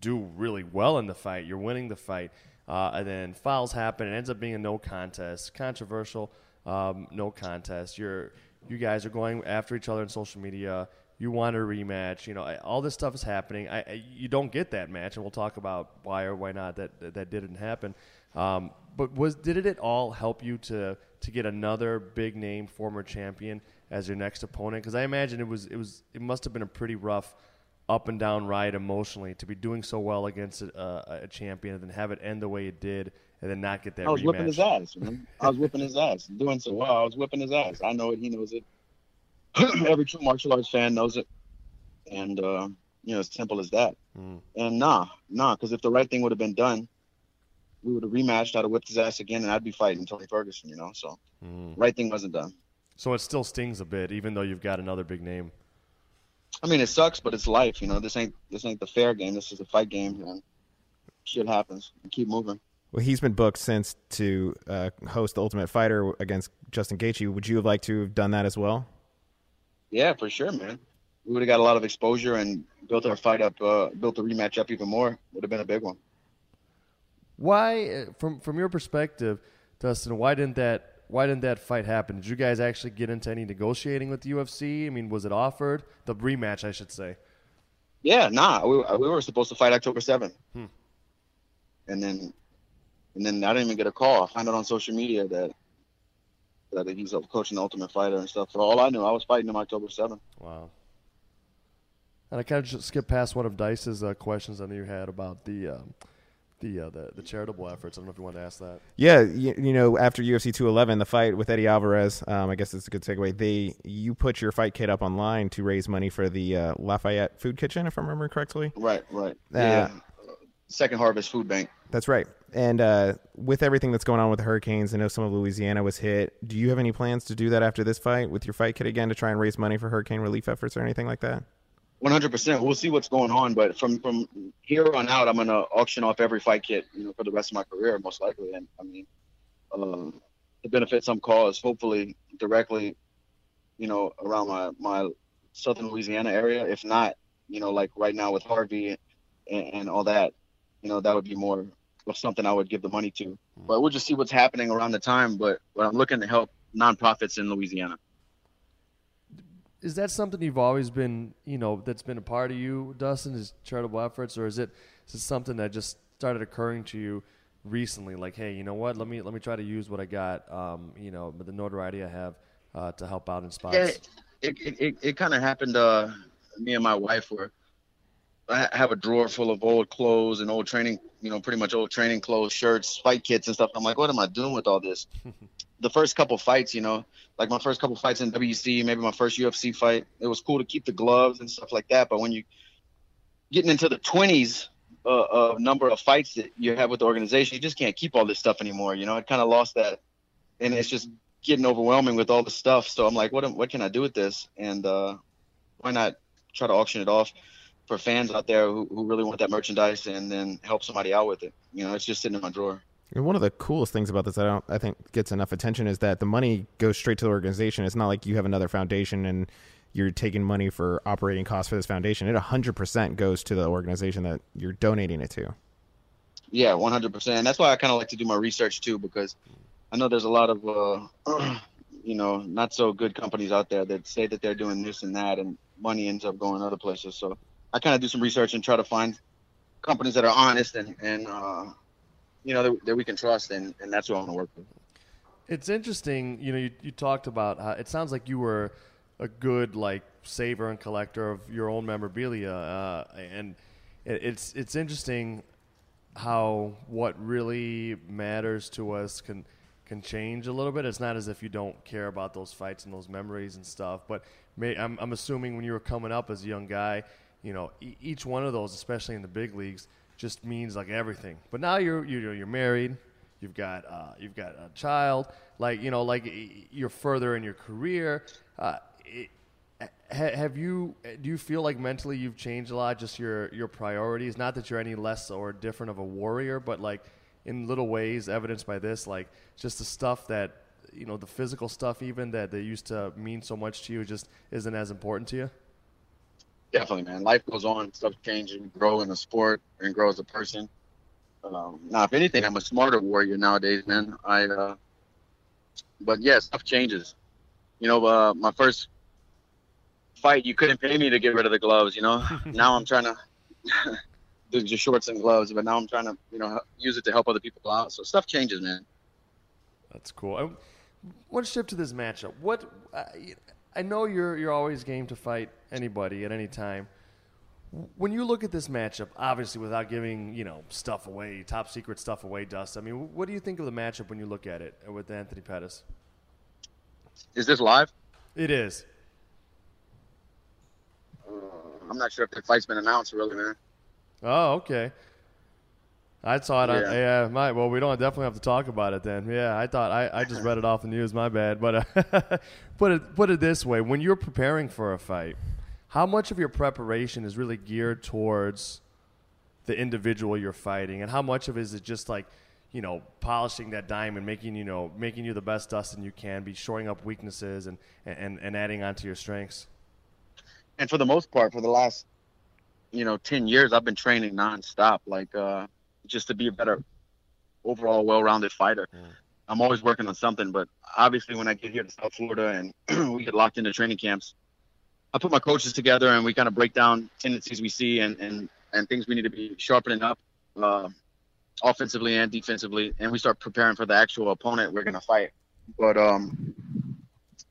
do really well in the fight. You're winning the fight, uh, and then fouls happen. It ends up being a no contest, controversial, um, no contest. You're you guys are going after each other on social media. You want a rematch. You know, all this stuff is happening. I, I, you don't get that match, and we'll talk about why or why not that that, that didn't happen. Um, but was did it at all help you to to get another big name former champion as your next opponent? Because I imagine it was it was it must have been a pretty rough up and down ride emotionally to be doing so well against a, a champion and then have it end the way it did and then not get that. I was rematch. whipping his ass. Man. I was whipping his ass. Doing so well, I was whipping his ass. I know it. He knows it. <clears throat> Every true martial arts fan knows it. And uh, you know, as simple as that. Mm. And nah, nah, because if the right thing would have been done, we would have rematched. I'd have whipped his ass again, and I'd be fighting Tony Ferguson. You know, so Mm. right thing wasn't done. So it still stings a bit, even though you've got another big name. I mean, it sucks, but it's life. You know, this ain't this ain't the fair game. This is a fight game, and shit happens. And keep moving. Well, he's been booked since to uh, host the Ultimate Fighter against Justin Gaethje. Would you have liked to have done that as well? Yeah, for sure, man. We would have got a lot of exposure and built our fight up, uh, built the rematch up even more. Would have been a big one. Why, uh, from from your perspective, Dustin? Why didn't that Why didn't that fight happen? Did you guys actually get into any negotiating with the UFC? I mean, was it offered the rematch? I should say. Yeah, nah, we, we were supposed to fight October seventh, Hmm. and then and then I didn't even get a call. I found out on social media that that he's coaching the Ultimate Fighter and stuff. For all I knew, I was fighting him October seventh. Wow. And I kind of just skipped past one of Dyce's uh, questions I knew you had about the um, the, uh, the the charitable efforts. I don't know if you want to ask that. Yeah, you, you know, after UFC 211, the fight with Eddie Alvarez, um, I guess it's a good segue. They you put your fight kit up online to raise money for the uh, Lafayette Food Kitchen, if I remember correctly. Right, right. Uh, yeah. Second Harvest Food Bank. That's right. And uh, with everything that's going on with the hurricanes, I know some of Louisiana was hit. Do you have any plans to do that after this fight with your fight kit again to try and raise money for hurricane relief efforts or anything like that? One hundred percent. We'll see what's going on, but from from here on out, I'm gonna auction off every fight kit, you know, for the rest of my career, most likely. And I mean, um, to benefit some cause, hopefully directly, you know, around my my southern Louisiana area. If not, you know, like right now with Harvey and, and all that, you know, that would be more of something I would give the money to. But we'll just see what's happening around the time. But, but I'm looking to help nonprofits in Louisiana. Is that something you've always been, you know, that's been a part of you, Dustin, is charitable efforts, or is it is it something that just started occurring to you recently? Like, hey, you know what? Let me let me try to use what I got, um, you know, the notoriety I have uh, to help out in spots. Yeah, it it, it, it kind of happened. Uh, me and my wife were. I have a drawer full of old clothes and old training, you know, pretty much old training clothes, shirts, fight kits and stuff. I'm like, what am I doing with all this? <laughs> the first couple fights, you know, like my first couple fights in WEC, maybe my first UFC fight, it was cool to keep the gloves and stuff like that. But when you getting into the 20s uh, of number of fights that you have with the organization, you just can't keep all this stuff anymore. You know, it kind of lost that, and it's just getting overwhelming with all the stuff. So I'm like, what am- what can I do with this? And uh, why not try to auction it off for fans out there who, who really want that merchandise and then help somebody out with it. You know, it's just sitting in my drawer. And one of the coolest things about this, I don't, I think, gets enough attention is that the money goes straight to the organization. It's not like you have another foundation and you're taking money for operating costs for this foundation. It 100% goes to the organization that you're donating it to. Yeah, 100%. And that's why I kind of like to do my research too, because I know there's a lot of, uh, <clears throat> you know, not so good companies out there that say that they're doing this and that, and money ends up going other places. So I kind of do some research and try to find companies that are honest and, and uh, you know, that, that we can trust, and, and that's what I want to work with. It's interesting, you know. You, you talked about how it sounds like you were a good like saver and collector of your own memorabilia, uh, and it, it's it's interesting how what really matters to us can can change a little bit. It's not as if you don't care about those fights and those memories and stuff, but may, I'm, I'm assuming when you were coming up as a young guy, you know, e- each one of those, especially in the big leagues, just means like everything. But now you're you're, you're married, you've got uh, you've got a child, like you know, like you're further in your career. Uh, it, ha- have you do you feel like mentally you've changed a lot just your your priorities not that you're any less or different of a warrior but like in little ways evidenced by this like just the stuff that you know the physical stuff even that they used to mean so much to you just isn't as important to you Definitely, man. Life goes on, stuff changes, you grow in the sport and grow as a person. Um, now, if anything, I'm a smarter warrior nowadays, man. I, uh, but yeah, stuff changes. You know, uh, my first fight, you couldn't pay me to get rid of the gloves. You know, <laughs> now I'm trying <laughs> to do just shorts and gloves, but now I'm trying to you know use it to help other people out. So stuff changes, man. That's cool. I want to shift to this matchup. What uh, I know you're you're always game to fight anybody at any time. When you look at this matchup, obviously without giving you know stuff away, top secret stuff away, Dust. I mean, what do you think of the matchup when you look at it with Anthony Pettis? Is this live? It is. I'm not sure if the fight's been announced, really, man. Oh, okay. I saw it. Yeah. On, yeah, my, well, we don't definitely have to talk about it then. Yeah, I thought I, I just read it off the news. My bad. But uh, <laughs> put it put it this way: when you're preparing for a fight, how much of your preparation is really geared towards the individual you're fighting, and how much of it is it just like you know polishing that diamond, making you know making you the best Dustin you can be, shoring up weaknesses and and and adding on to your strengths. And for the most part, for the last you know 10 years i've been training nonstop like uh just to be a better overall well-rounded fighter. Mm. I'm always working on something, but obviously when I get here to South Florida and <clears throat> we get locked into training camps, I put my coaches together and we kind of break down tendencies we see and, and, and things we need to be sharpening up uh, offensively and defensively. And we start preparing for the actual opponent we're going to fight. But, um,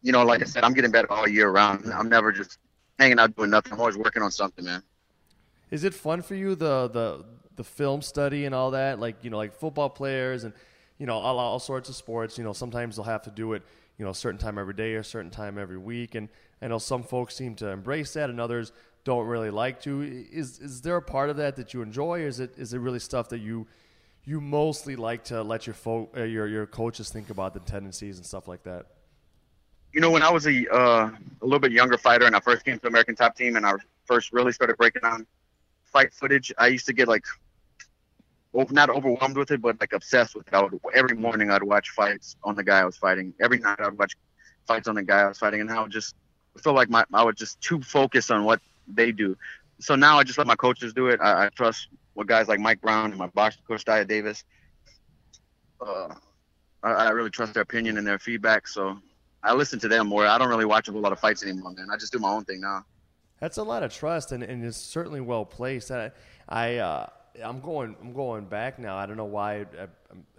you know, like I said, I'm getting better all year round. I'm never just hanging out doing nothing. I'm always working on something, man. Is it fun for you the the the film study and all that, like you know, like football players and you know all, all sorts of sports. You know, sometimes they'll have to do it, you know, a certain time every day or a certain time every week. And I know some folks seem to embrace that, and others don't really like to. Is is there a part of that that you enjoy, or is it is it really stuff that you you mostly like to let your fo- uh, your your coaches think about the tendencies and stuff like that? You know, when I was a uh, a little bit younger fighter and I first came to American Top Team and I first really started breaking down fight footage, I used to get like not overwhelmed with it, but like obsessed with it. Would, every morning I'd watch fights on the guy I was fighting. Every night I'd watch fights on the guy I was fighting, and I would just feel like my I was just too focused on what they do. So now I just let my coaches do it. I, I trust what guys like Mike Brown and my box coach Dyah Davis. Uh, I, I really trust their opinion and their feedback. So I listen to them more. I don't really watch a whole lot of fights anymore, man. I just do my own thing now. That's a lot of trust, and, and it's certainly well placed. I, I uh, I'm going I'm going back now. I don't know why I, I,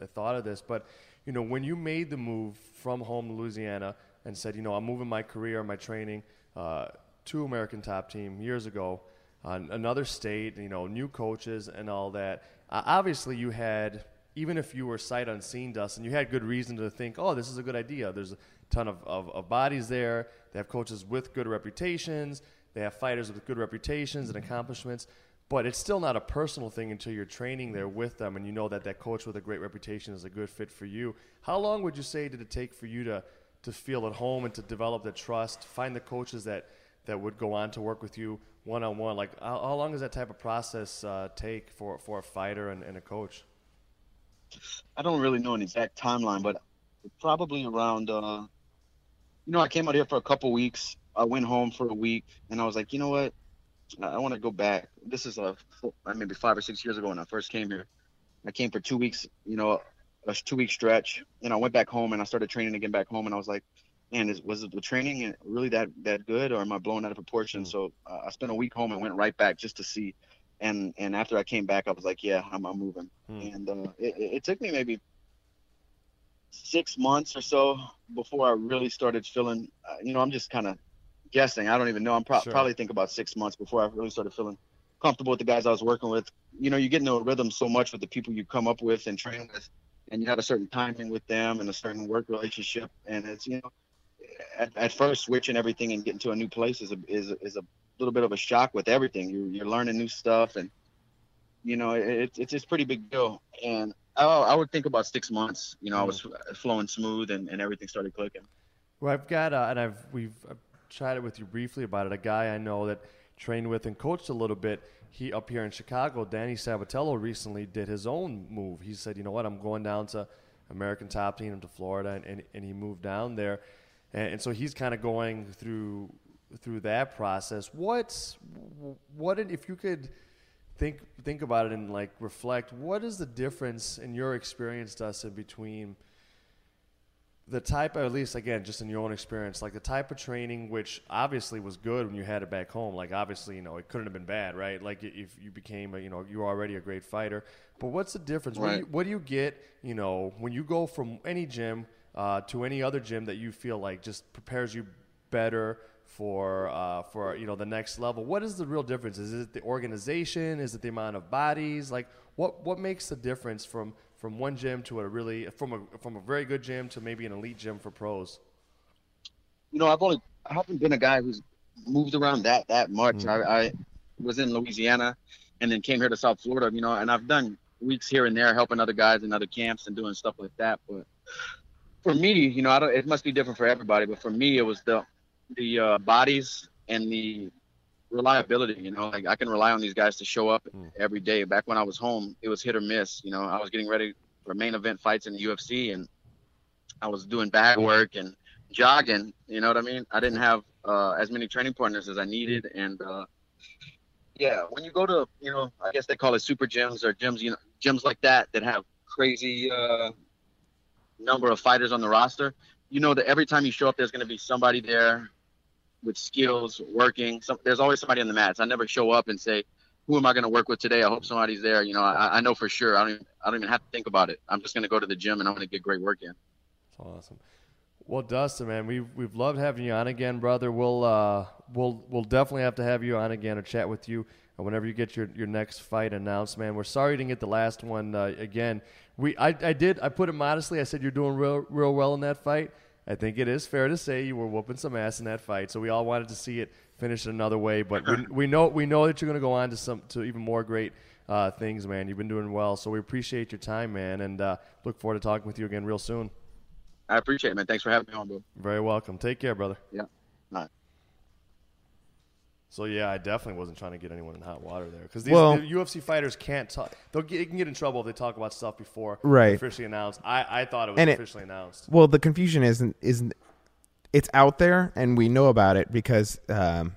I, thought of this, but you know, when you made the move from home Louisiana and said, you know, I'm moving my career, my training uh, to American Top Team years ago, uh, another state, you know, new coaches and all that. Uh, obviously, you had even if you were sight unseen, Dustin, you had good reason to think, oh, this is a good idea. There's a ton of, of, of bodies there. They have coaches with good reputations. They have fighters with good reputations and accomplishments but it's still not a personal thing until you're training there with them and you know that that coach with a great reputation is a good fit for you. How long would you say did it take for you to to feel at home and to develop the trust, find the coaches that that would go on to work with you one on one? Like how, how, long does that type of process uh, take for for a fighter and, and a coach? I don't really know an exact timeline, but probably around. Uh, you know, I came out here for a couple weeks. I went home for a week, and I was like, you know what? I want to go back. This is a maybe five or six years ago when I first came here. I came for two weeks, you know, a two week stretch, and I went back home and I started training again back home, and I was like, man, is, was the training really that that good, or am I blowing out of proportion? Mm-hmm. So uh, I spent a week home and went right back just to see, and and after I came back, I was like, yeah, I'm, I'm moving, mm-hmm. and uh, it, it took me maybe six months or so before I really started feeling, uh, you know, I'm just kind of guessing. I don't even know. I'm pro- sure. probably think about six months before I really started feeling comfortable with the guys I was working with. You know, you get into a rhythm so much with the people you come up with and train with, and you have a certain timing with them and a certain work relationship. And it's you know, at, at first switching everything and getting to a new place is a is is a little bit of a shock with everything. You're you're learning new stuff and you know it, it's it's pretty big deal. And I, I would think about six months. You know, mm. I was flowing smooth and, and everything started clicking. Well, I've got uh, and I've we've chatted with you briefly about it. A guy I know that trained with and coached a little bit. He up here in Chicago, Danny Sabatello recently did his own move. He said, "You know what? I'm going down to American Top Team to Florida," and, and, and he moved down there, and, and so he's kind of going through through that process. What's what if you could think think about it and like reflect? What is the difference in your experience, Dustin, between the type, of, at least again, just in your own experience, like the type of training, which obviously was good when you had it back home. Like obviously, you know, it couldn't have been bad, right? Like if you became, a, you know, you were already a great fighter. But what's the difference? Right. What, do you, what do you get, you know, when you go from any gym uh, to any other gym that you feel like just prepares you better for uh, for you know the next level? What is the real difference? Is it the organization? Is it the amount of bodies? Like what what makes the difference from from one gym to a really from a from a very good gym to maybe an elite gym for pros? You know, I've only I haven't been a guy who's moved around that that much. Mm-hmm. I, I was in Louisiana and then came here to South Florida. You know, and I've done weeks here and there helping other guys in other camps and doing stuff like that. But for me, you know, I don't. It must be different for everybody, but for me, it was the the uh, bodies and the reliability. You know, like I can rely on these guys to show up mm. every day. Back when I was home, it was hit or miss. You know, I was getting ready for main event fights in the UFC, and I was doing bag work and jogging. You know what I mean? I didn't have uh, as many training partners as I needed, and uh, yeah, when you go to, you know, I guess they call it super gyms or gyms, you know, gyms like that that have crazy uh, number of fighters on the roster. You know that every time you show up, there's going to be somebody there with skills, working. There's always somebody on the mats. I never show up and say, "Who am I going to work with today?" I hope somebody's there. You know, I, I know for sure. I don't. Even, I don't even have to think about it. I'm just going to go to the gym and I'm going to get great work in. That's awesome. Well, Dustin, man, we've we've loved having you on again, brother. We'll uh, we'll we'll definitely have to have you on again or chat with you whenever you get your, your next fight announced, man. We're sorry you didn't get the last one uh, again. We I, I did I put it modestly. I said you're doing real real well in that fight. I think it is fair to say you were whooping some ass in that fight. So we all wanted to see it finish another way, but we, <laughs> we know we know that you're going to go on to some to even more great uh, things, man. You've been doing well, so we appreciate your time, man, and uh, look forward to talking with you again real soon. I appreciate it, man. Thanks for having me on, bro. Very welcome. Take care, brother. Yeah. All right. So yeah, I definitely wasn't trying to get anyone in hot water there because these well, the UFC fighters can't talk. They'll get, they can get in trouble if they talk about stuff before right. officially announced. I, I thought it was officially it, announced. Well, the confusion isn't isn't it's out there and we know about it because um,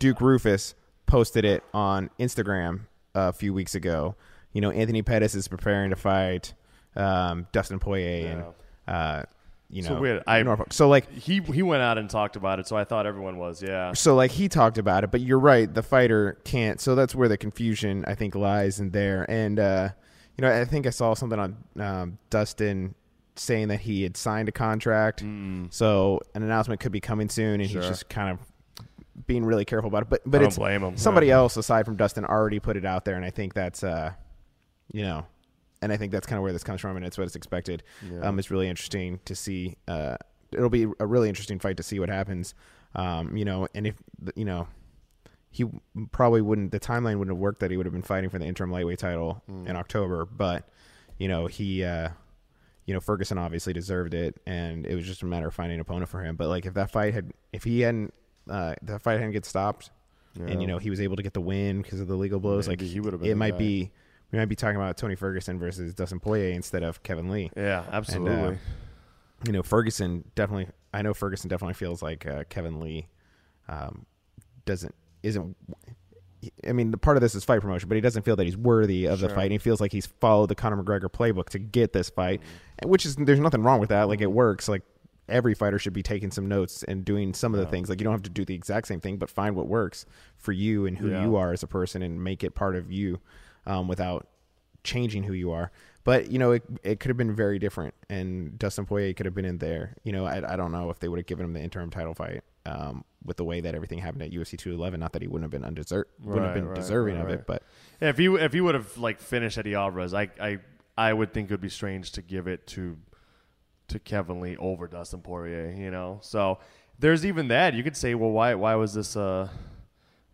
Duke Roufus posted it on Instagram a few weeks ago. You know, Anthony Pettis is preparing to fight um, Dustin Poirier yeah. and. Uh, you know, so weird. I Norfolk. So like he he went out and talked about it. So I thought everyone was, yeah. So like he talked about it, but you're right. The fighter can't. So that's where the confusion I think lies in there. And uh, you know, I think I saw something on um, Dustin saying that he had signed a contract. Mm. So an announcement could be coming soon, and sure. he's just kind of being really careful about it. But but I it's blame him. somebody yeah. else aside from Dustin already put it out there, and I think that's uh, you know and I think that's kind of where this comes from, and it's what it's expected. Yeah. Um, it's really interesting to see. Uh, it'll be a really interesting fight to see what happens. Um, you know, and if you know, he probably wouldn't. The timeline wouldn't have worked that he would have been fighting for the interim lightweight title mm. in October, but you know he. Uh, you know Ferguson obviously deserved it, and it was just a matter of finding an opponent for him. But like if that fight had, if he hadn't, uh, that fight hadn't get stopped, yeah. and you know he was able to get the win because of the legal blows, Maybe like he would have. It might guy. be we might be talking about Tony Ferguson versus Dustin Poirier instead of Kevin Lee. Yeah, absolutely. And, uh, you know, Ferguson definitely. I know Ferguson definitely feels like uh, Kevin Lee um, doesn't isn't. I mean, the part of this is fight promotion, but he doesn't feel that he's worthy of sure. the fight. And he feels like he's followed the Conor McGregor playbook to get this fight, mm-hmm. which is there's nothing wrong with that. Like it works. Like every fighter should be taking some notes and doing some of the things. Like you don't have to do the exact same thing, but find what works for you and who yeah. you are as a person and make it part of you um, without changing who you are. But you know, it, it could have been very different, and Dustin Poirier could have been in there. You know, I, I don't know if they would have given him the interim title fight um, with the way that everything happened at UFC 211. Not that he wouldn't have been undesert, wouldn't have been right, deserving right, of it, but yeah, if you if he would have like finished Eddie Alvarez, I I I would think it would be strange to give it to to Kevin Lee over Dustin Poirier. You know, so there's even that. You could say, well, why why was this uh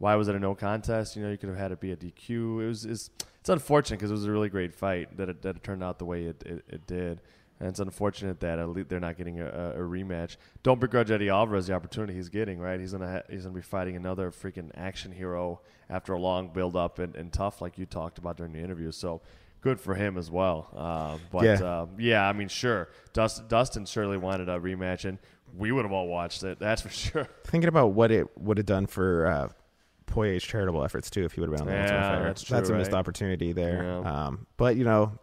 why was it a no contest? You know, you could have had it be a DQ. It was it's, it's unfortunate because it was a really great fight that it, that it turned out the way it, it, it did. And it's unfortunate that they're not getting a, a, rematch. Don't begrudge Eddie Alvarez the opportunity he's getting. Right, he's gonna ha- he's gonna be fighting another freaking action hero after a long build up and, and tough, like you talked about during the interview. So good for him as well. Uh, but yeah. Uh, yeah, I mean, sure, Dust, Dustin surely wanted a rematch, and we would have all watched it. That's for <laughs> sure. Thinking about what it would have done for uh, Poirier's charitable efforts too if he would have been on the yeah, Ultimate Fighter. That's, true, that's a missed opportunity there. Yeah. Um, but you know,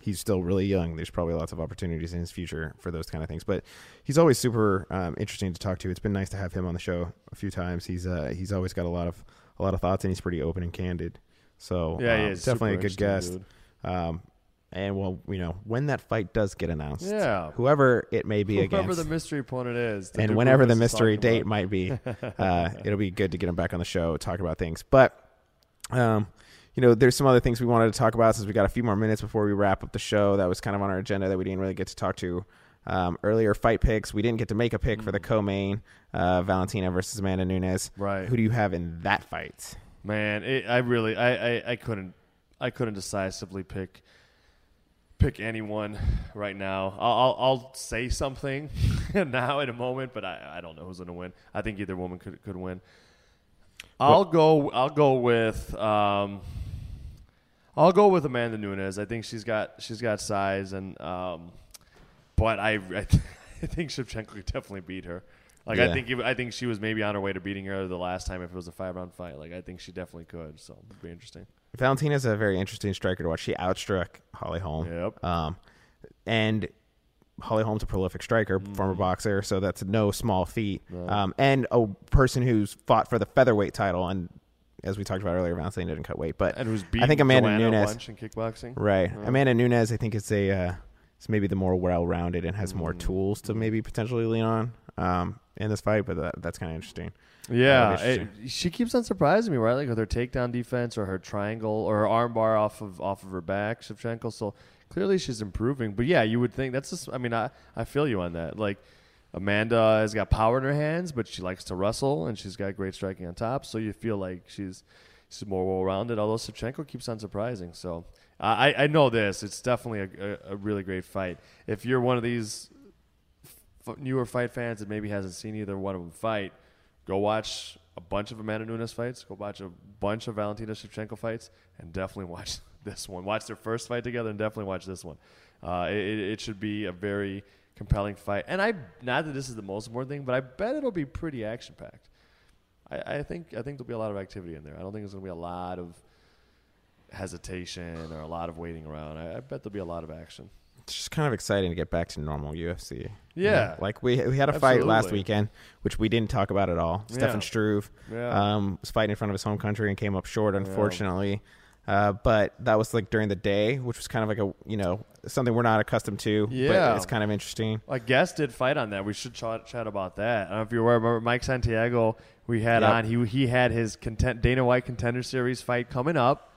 he's still really young. There's probably lots of opportunities in his future for those kind of things. But he's always super um, interesting to talk to. It's been nice to have him on the show a few times. He's uh, he's always got a lot of a lot of thoughts, and he's pretty open and candid. So Yeah, um, he is definitely a good guest. Um, and well, you know, when that fight does get announced, Yeah. whoever it may be Whoever against, whoever the mystery opponent is, and whenever the mystery date about. might be, <laughs> uh, it'll be good to get him back on the show, talk about things. But, um, you know, there's some other things we wanted to talk about since we got a few more minutes before we wrap up the show. That was kind of on our agenda that we didn't really get to talk to. Um, earlier fight picks, we didn't get to make a pick for the co-main, uh, Valentina versus Amanda Nunes. Mm. Right. Who do you have in that fight? Man, it, I really, I, I, I couldn't, I couldn't decisively pick, pick anyone right now. I'll, I'll, I'll say something <laughs> now in a moment, but I, I don't know who's going to win. I think either woman could, could win. I'll go, I'll go with, um, I'll go with Amanda Nunes. I think she's got, she's got size, and, um, but I, I, <laughs> th- I think Shevchenko could definitely beat her. Like I think, I think she was maybe on her way to beating her the last time if it was a five round fight. Like I think she definitely could. So it'd be interesting. Valentina's a very interesting striker to watch. She outstruck Holly Holm. Yep. Um, and Holly Holm's a prolific striker, former boxer, so that's no small feat. Um, and a person who's fought for the featherweight title, and as we talked about earlier, Valentina didn't cut weight, but And beat I think Amanda Joanna Nunes, in kickboxing. right? Amanda Nunes, I think is a uh, is maybe the more well-rounded and has more tools to maybe potentially lean on um, in this fight, but that, that's kind of interesting. Uh, yeah, That'd it- she keeps on surprising me, right? Like with her takedown defense or her triangle or her armbar off of off of her back, Shevchenko. So clearly she's improving. But yeah, you would think that's just. I mean, I I feel you on that. Like Amanda has got power in her hands, but she likes to wrestle and she's got great striking on top. So you feel like she's she's more well rounded. Although Shevchenko keeps on surprising. So I I know this. It's definitely a, a, a really great fight. If you're one of these newer fight fans that maybe hasn't seen either one of them fight, go watch a bunch of Amanda Nunes fights. Go watch a bunch of Valentina Shevchenko fights, and definitely <laughs> watch this one. Watch their first fight together, and definitely watch this one. Uh, it, it it should be a very compelling fight. And I, not that this is the most important thing, but I bet it'll be pretty action packed. I, I think I think there'll be a lot of activity in there. I don't think there's going to be a lot of hesitation or a lot of waiting around. I, I bet there'll be a lot of action. It's just kind of exciting to get back to normal UFC. Yeah. like we we had a fight last weekend, which we didn't talk about at all. Stefan Struve Yeah. um, was fighting in front of his home country and came up short, unfortunately. Uh, but that was like during the day, which was kind of like a you know something we're not accustomed to. Yeah. but it's kind of interesting. A guest did fight on that. We should chat, chat about that. I don't know if you remember Mike Santiago. We had Yep. on. He he had his content, Dana White Contender Series fight coming up.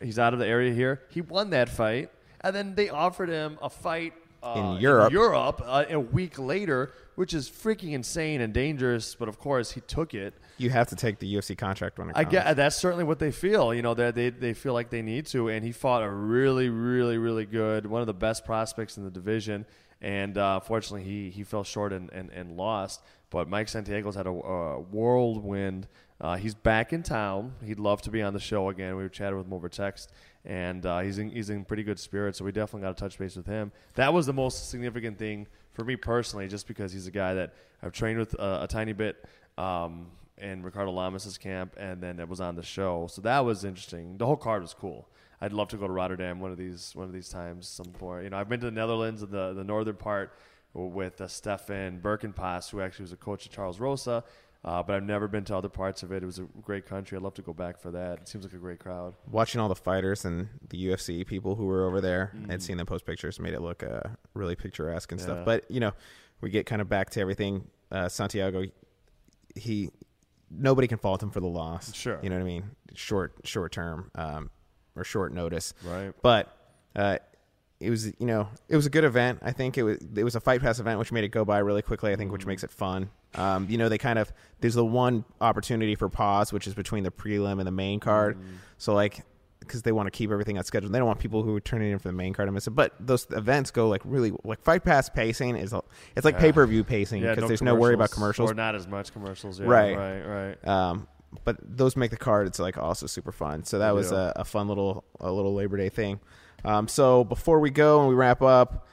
He's out of the area here. He won that fight, and then they offered him a fight uh, In Europe. Europe uh, a week later, which is freaking insane and dangerous. But of course, he took it. You have to take the UFC contract when it comes. I get that's certainly what they feel. You know, they they they feel like they need to, and he fought a really, really, really good, one of the best prospects in the division. And uh, fortunately, he he fell short and, and, and lost. But Mike Santiago's had a, a whirlwind. Uh, he's back in town. He'd love to be on the show again. We chatted with him over text, and uh, he's in he's in pretty good spirits. So we definitely got to touch base with him. That was the most significant thing for me personally, just because he's a guy that I've trained with uh, a tiny bit. Um, in Ricardo Lamas's camp, and then it was on the show. So that was interesting. The whole card was cool. I'd love to go to Rotterdam one of these one of these times. Some point, you know, I've been to the Netherlands, the the northern part, with uh, Stefan Birkenpass, who actually was a coach of Charles Rosa. Uh, but I've never been to other parts of it. It was a great country. I'd love to go back for that. It seems like a great crowd. Watching all the fighters and the UFC people who were over there Mm-hmm. and seeing them post pictures made it look uh, really picturesque and Yeah. stuff. But you know, we get kind of back to everything. Uh, Santiago, he nobody can fault him for the loss. Sure. you know what I mean. Short, short term, um, or short notice. Right. But uh, it was you know it was a good event. I think it was it was a fight pass event, which made it go by really quickly. I think, which makes it fun. Um, you know, they kind of there's the one opportunity for pause, which is between the prelim and the main card. So like. Because they want to keep everything on schedule, they don't want people who are turning in for the main card to miss it. But those events go like really like fight pass pacing is it's like Yeah. pay per view pacing because there's no worry about commercials. or not as much commercials. Yeah, Right. right, right. Um, but those make the card. It's like also super fun. So that was a, a fun little a little Labor Day thing. Um, so before we go and we wrap up,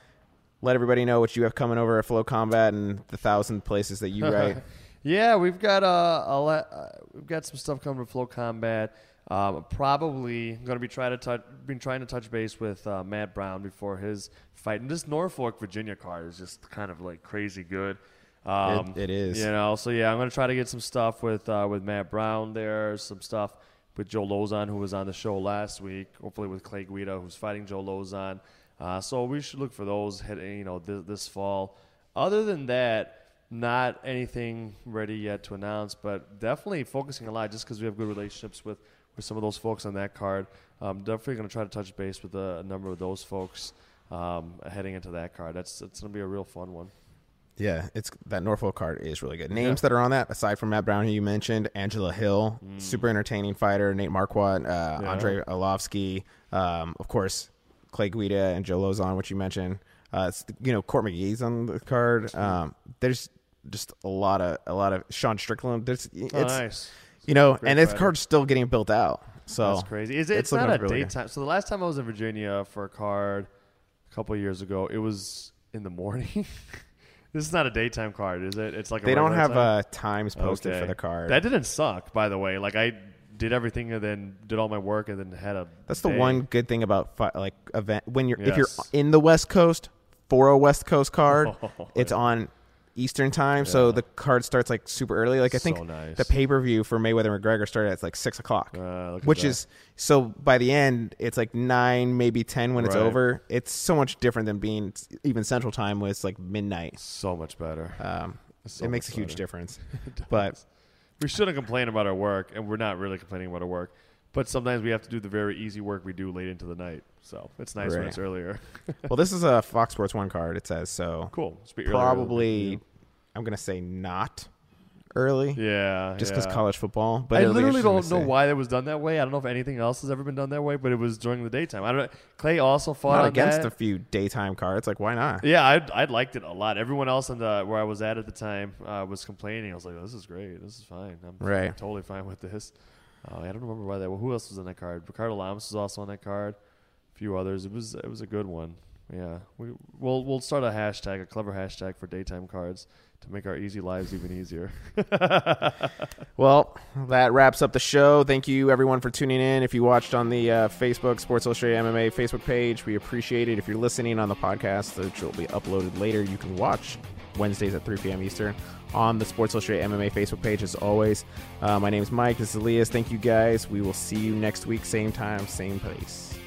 let everybody know what you have coming over at FloCombat and the thousand places that you <laughs> write. Yeah, we've got uh, a le- uh, we've got some stuff coming to FloCombat. Um, probably going to be trying to touch, been trying to touch base with uh, Matt Brown before his fight. And this Norfolk, Virginia card is just kind of like crazy good. Um, It- it is. You know, so yeah, I'm going to try to get some stuff with uh, with Matt Brown there, some stuff with Joe Lauzon, who was on the show last week. Hopefully with Clay Guida, who's fighting Joe Lauzon. Uh, so we should look for those, hit, you know, this, this fall. Other than that, not anything ready yet to announce, but definitely focusing a lot just because we have good relationships with, with some of those folks on that card. Um, definitely going to try to touch base with a, a number of those folks um, heading into that card. That's that's going to be a real fun one. Yeah, it's that Norfolk card is really good. Names that are on that, aside from Matt Brown, who you mentioned, Angela Hill, super entertaining fighter, Nate Marquardt, uh, Mm. Yeah. Andrei Arlovsky, um, of course, Clay Guida and Joe Lauzon, which you mentioned. Uh, you know, Court McGee's on the card. Um, there's just a lot of a lot of Sean Strickland. There's it's Oh, nice. you know, and this fighter. card's still getting built out. So That's crazy. Is it, it's it's, not a really good. daytime. So the last time I was in Virginia for a card a couple of years ago, it was in the morning. <laughs> this is not a daytime card, is it? It's like a They don't have time? uh, times posted Okay. for the card. That didn't suck, by the way. Like I did everything and then did all my work and then had a. That's the day. one good thing about fi- like event when you're if you're in the West Coast for a West Coast card, <laughs> it's on Eastern time, so the card starts like super early. Like I think So nice. the pay per view for Mayweather McGregor started at like six o'clock, Uh, which is so by the end it's like nine, maybe ten when it's Right. over. It's so much different than being even Central Time was like midnight. so much better. Um, So it makes a huge better. difference, <laughs> but we shouldn't complain about our work, and we're not really complaining about our work. But sometimes we have to do the very easy work we do late into the night. So it's nice when it's earlier. <laughs> well, this is a Fox Sports One card. It says so. cool. It's be earlier. Probably, I'm gonna say not early. Yeah. just yeah. because college football. But I literally don't know why that was done that way. I don't know if anything else has ever been done that way, but it was during the daytime. I don't know. Clay also fought against that. a few daytime cards. Like, why not? Yeah, I I liked it a lot. Everyone else on the where I was at at the time uh, was complaining. I was like, "This is great. This is fine. I'm Right. totally fine with this." Uh, I don't remember why that. Well, who else was on that card? Ricardo Lamas was also on that card. A few others. It was it was a good one. Yeah, we we'll we'll start a hashtag, a clever hashtag for daytime cards to make our easy lives even easier. <laughs> Well, that wraps up the show. Thank you, everyone, for tuning in. If you watched on the uh, Facebook Sports Illustrated MMA Facebook page, we appreciate it. If you're listening on the podcast, which will be uploaded later, you can watch Wednesdays at 3 p.m. Eastern on the Sports Illustrated MMA Facebook page, as always. Uh, my name is Mike. This is Elias. Thank you, guys. We will see you next week, same time, same place.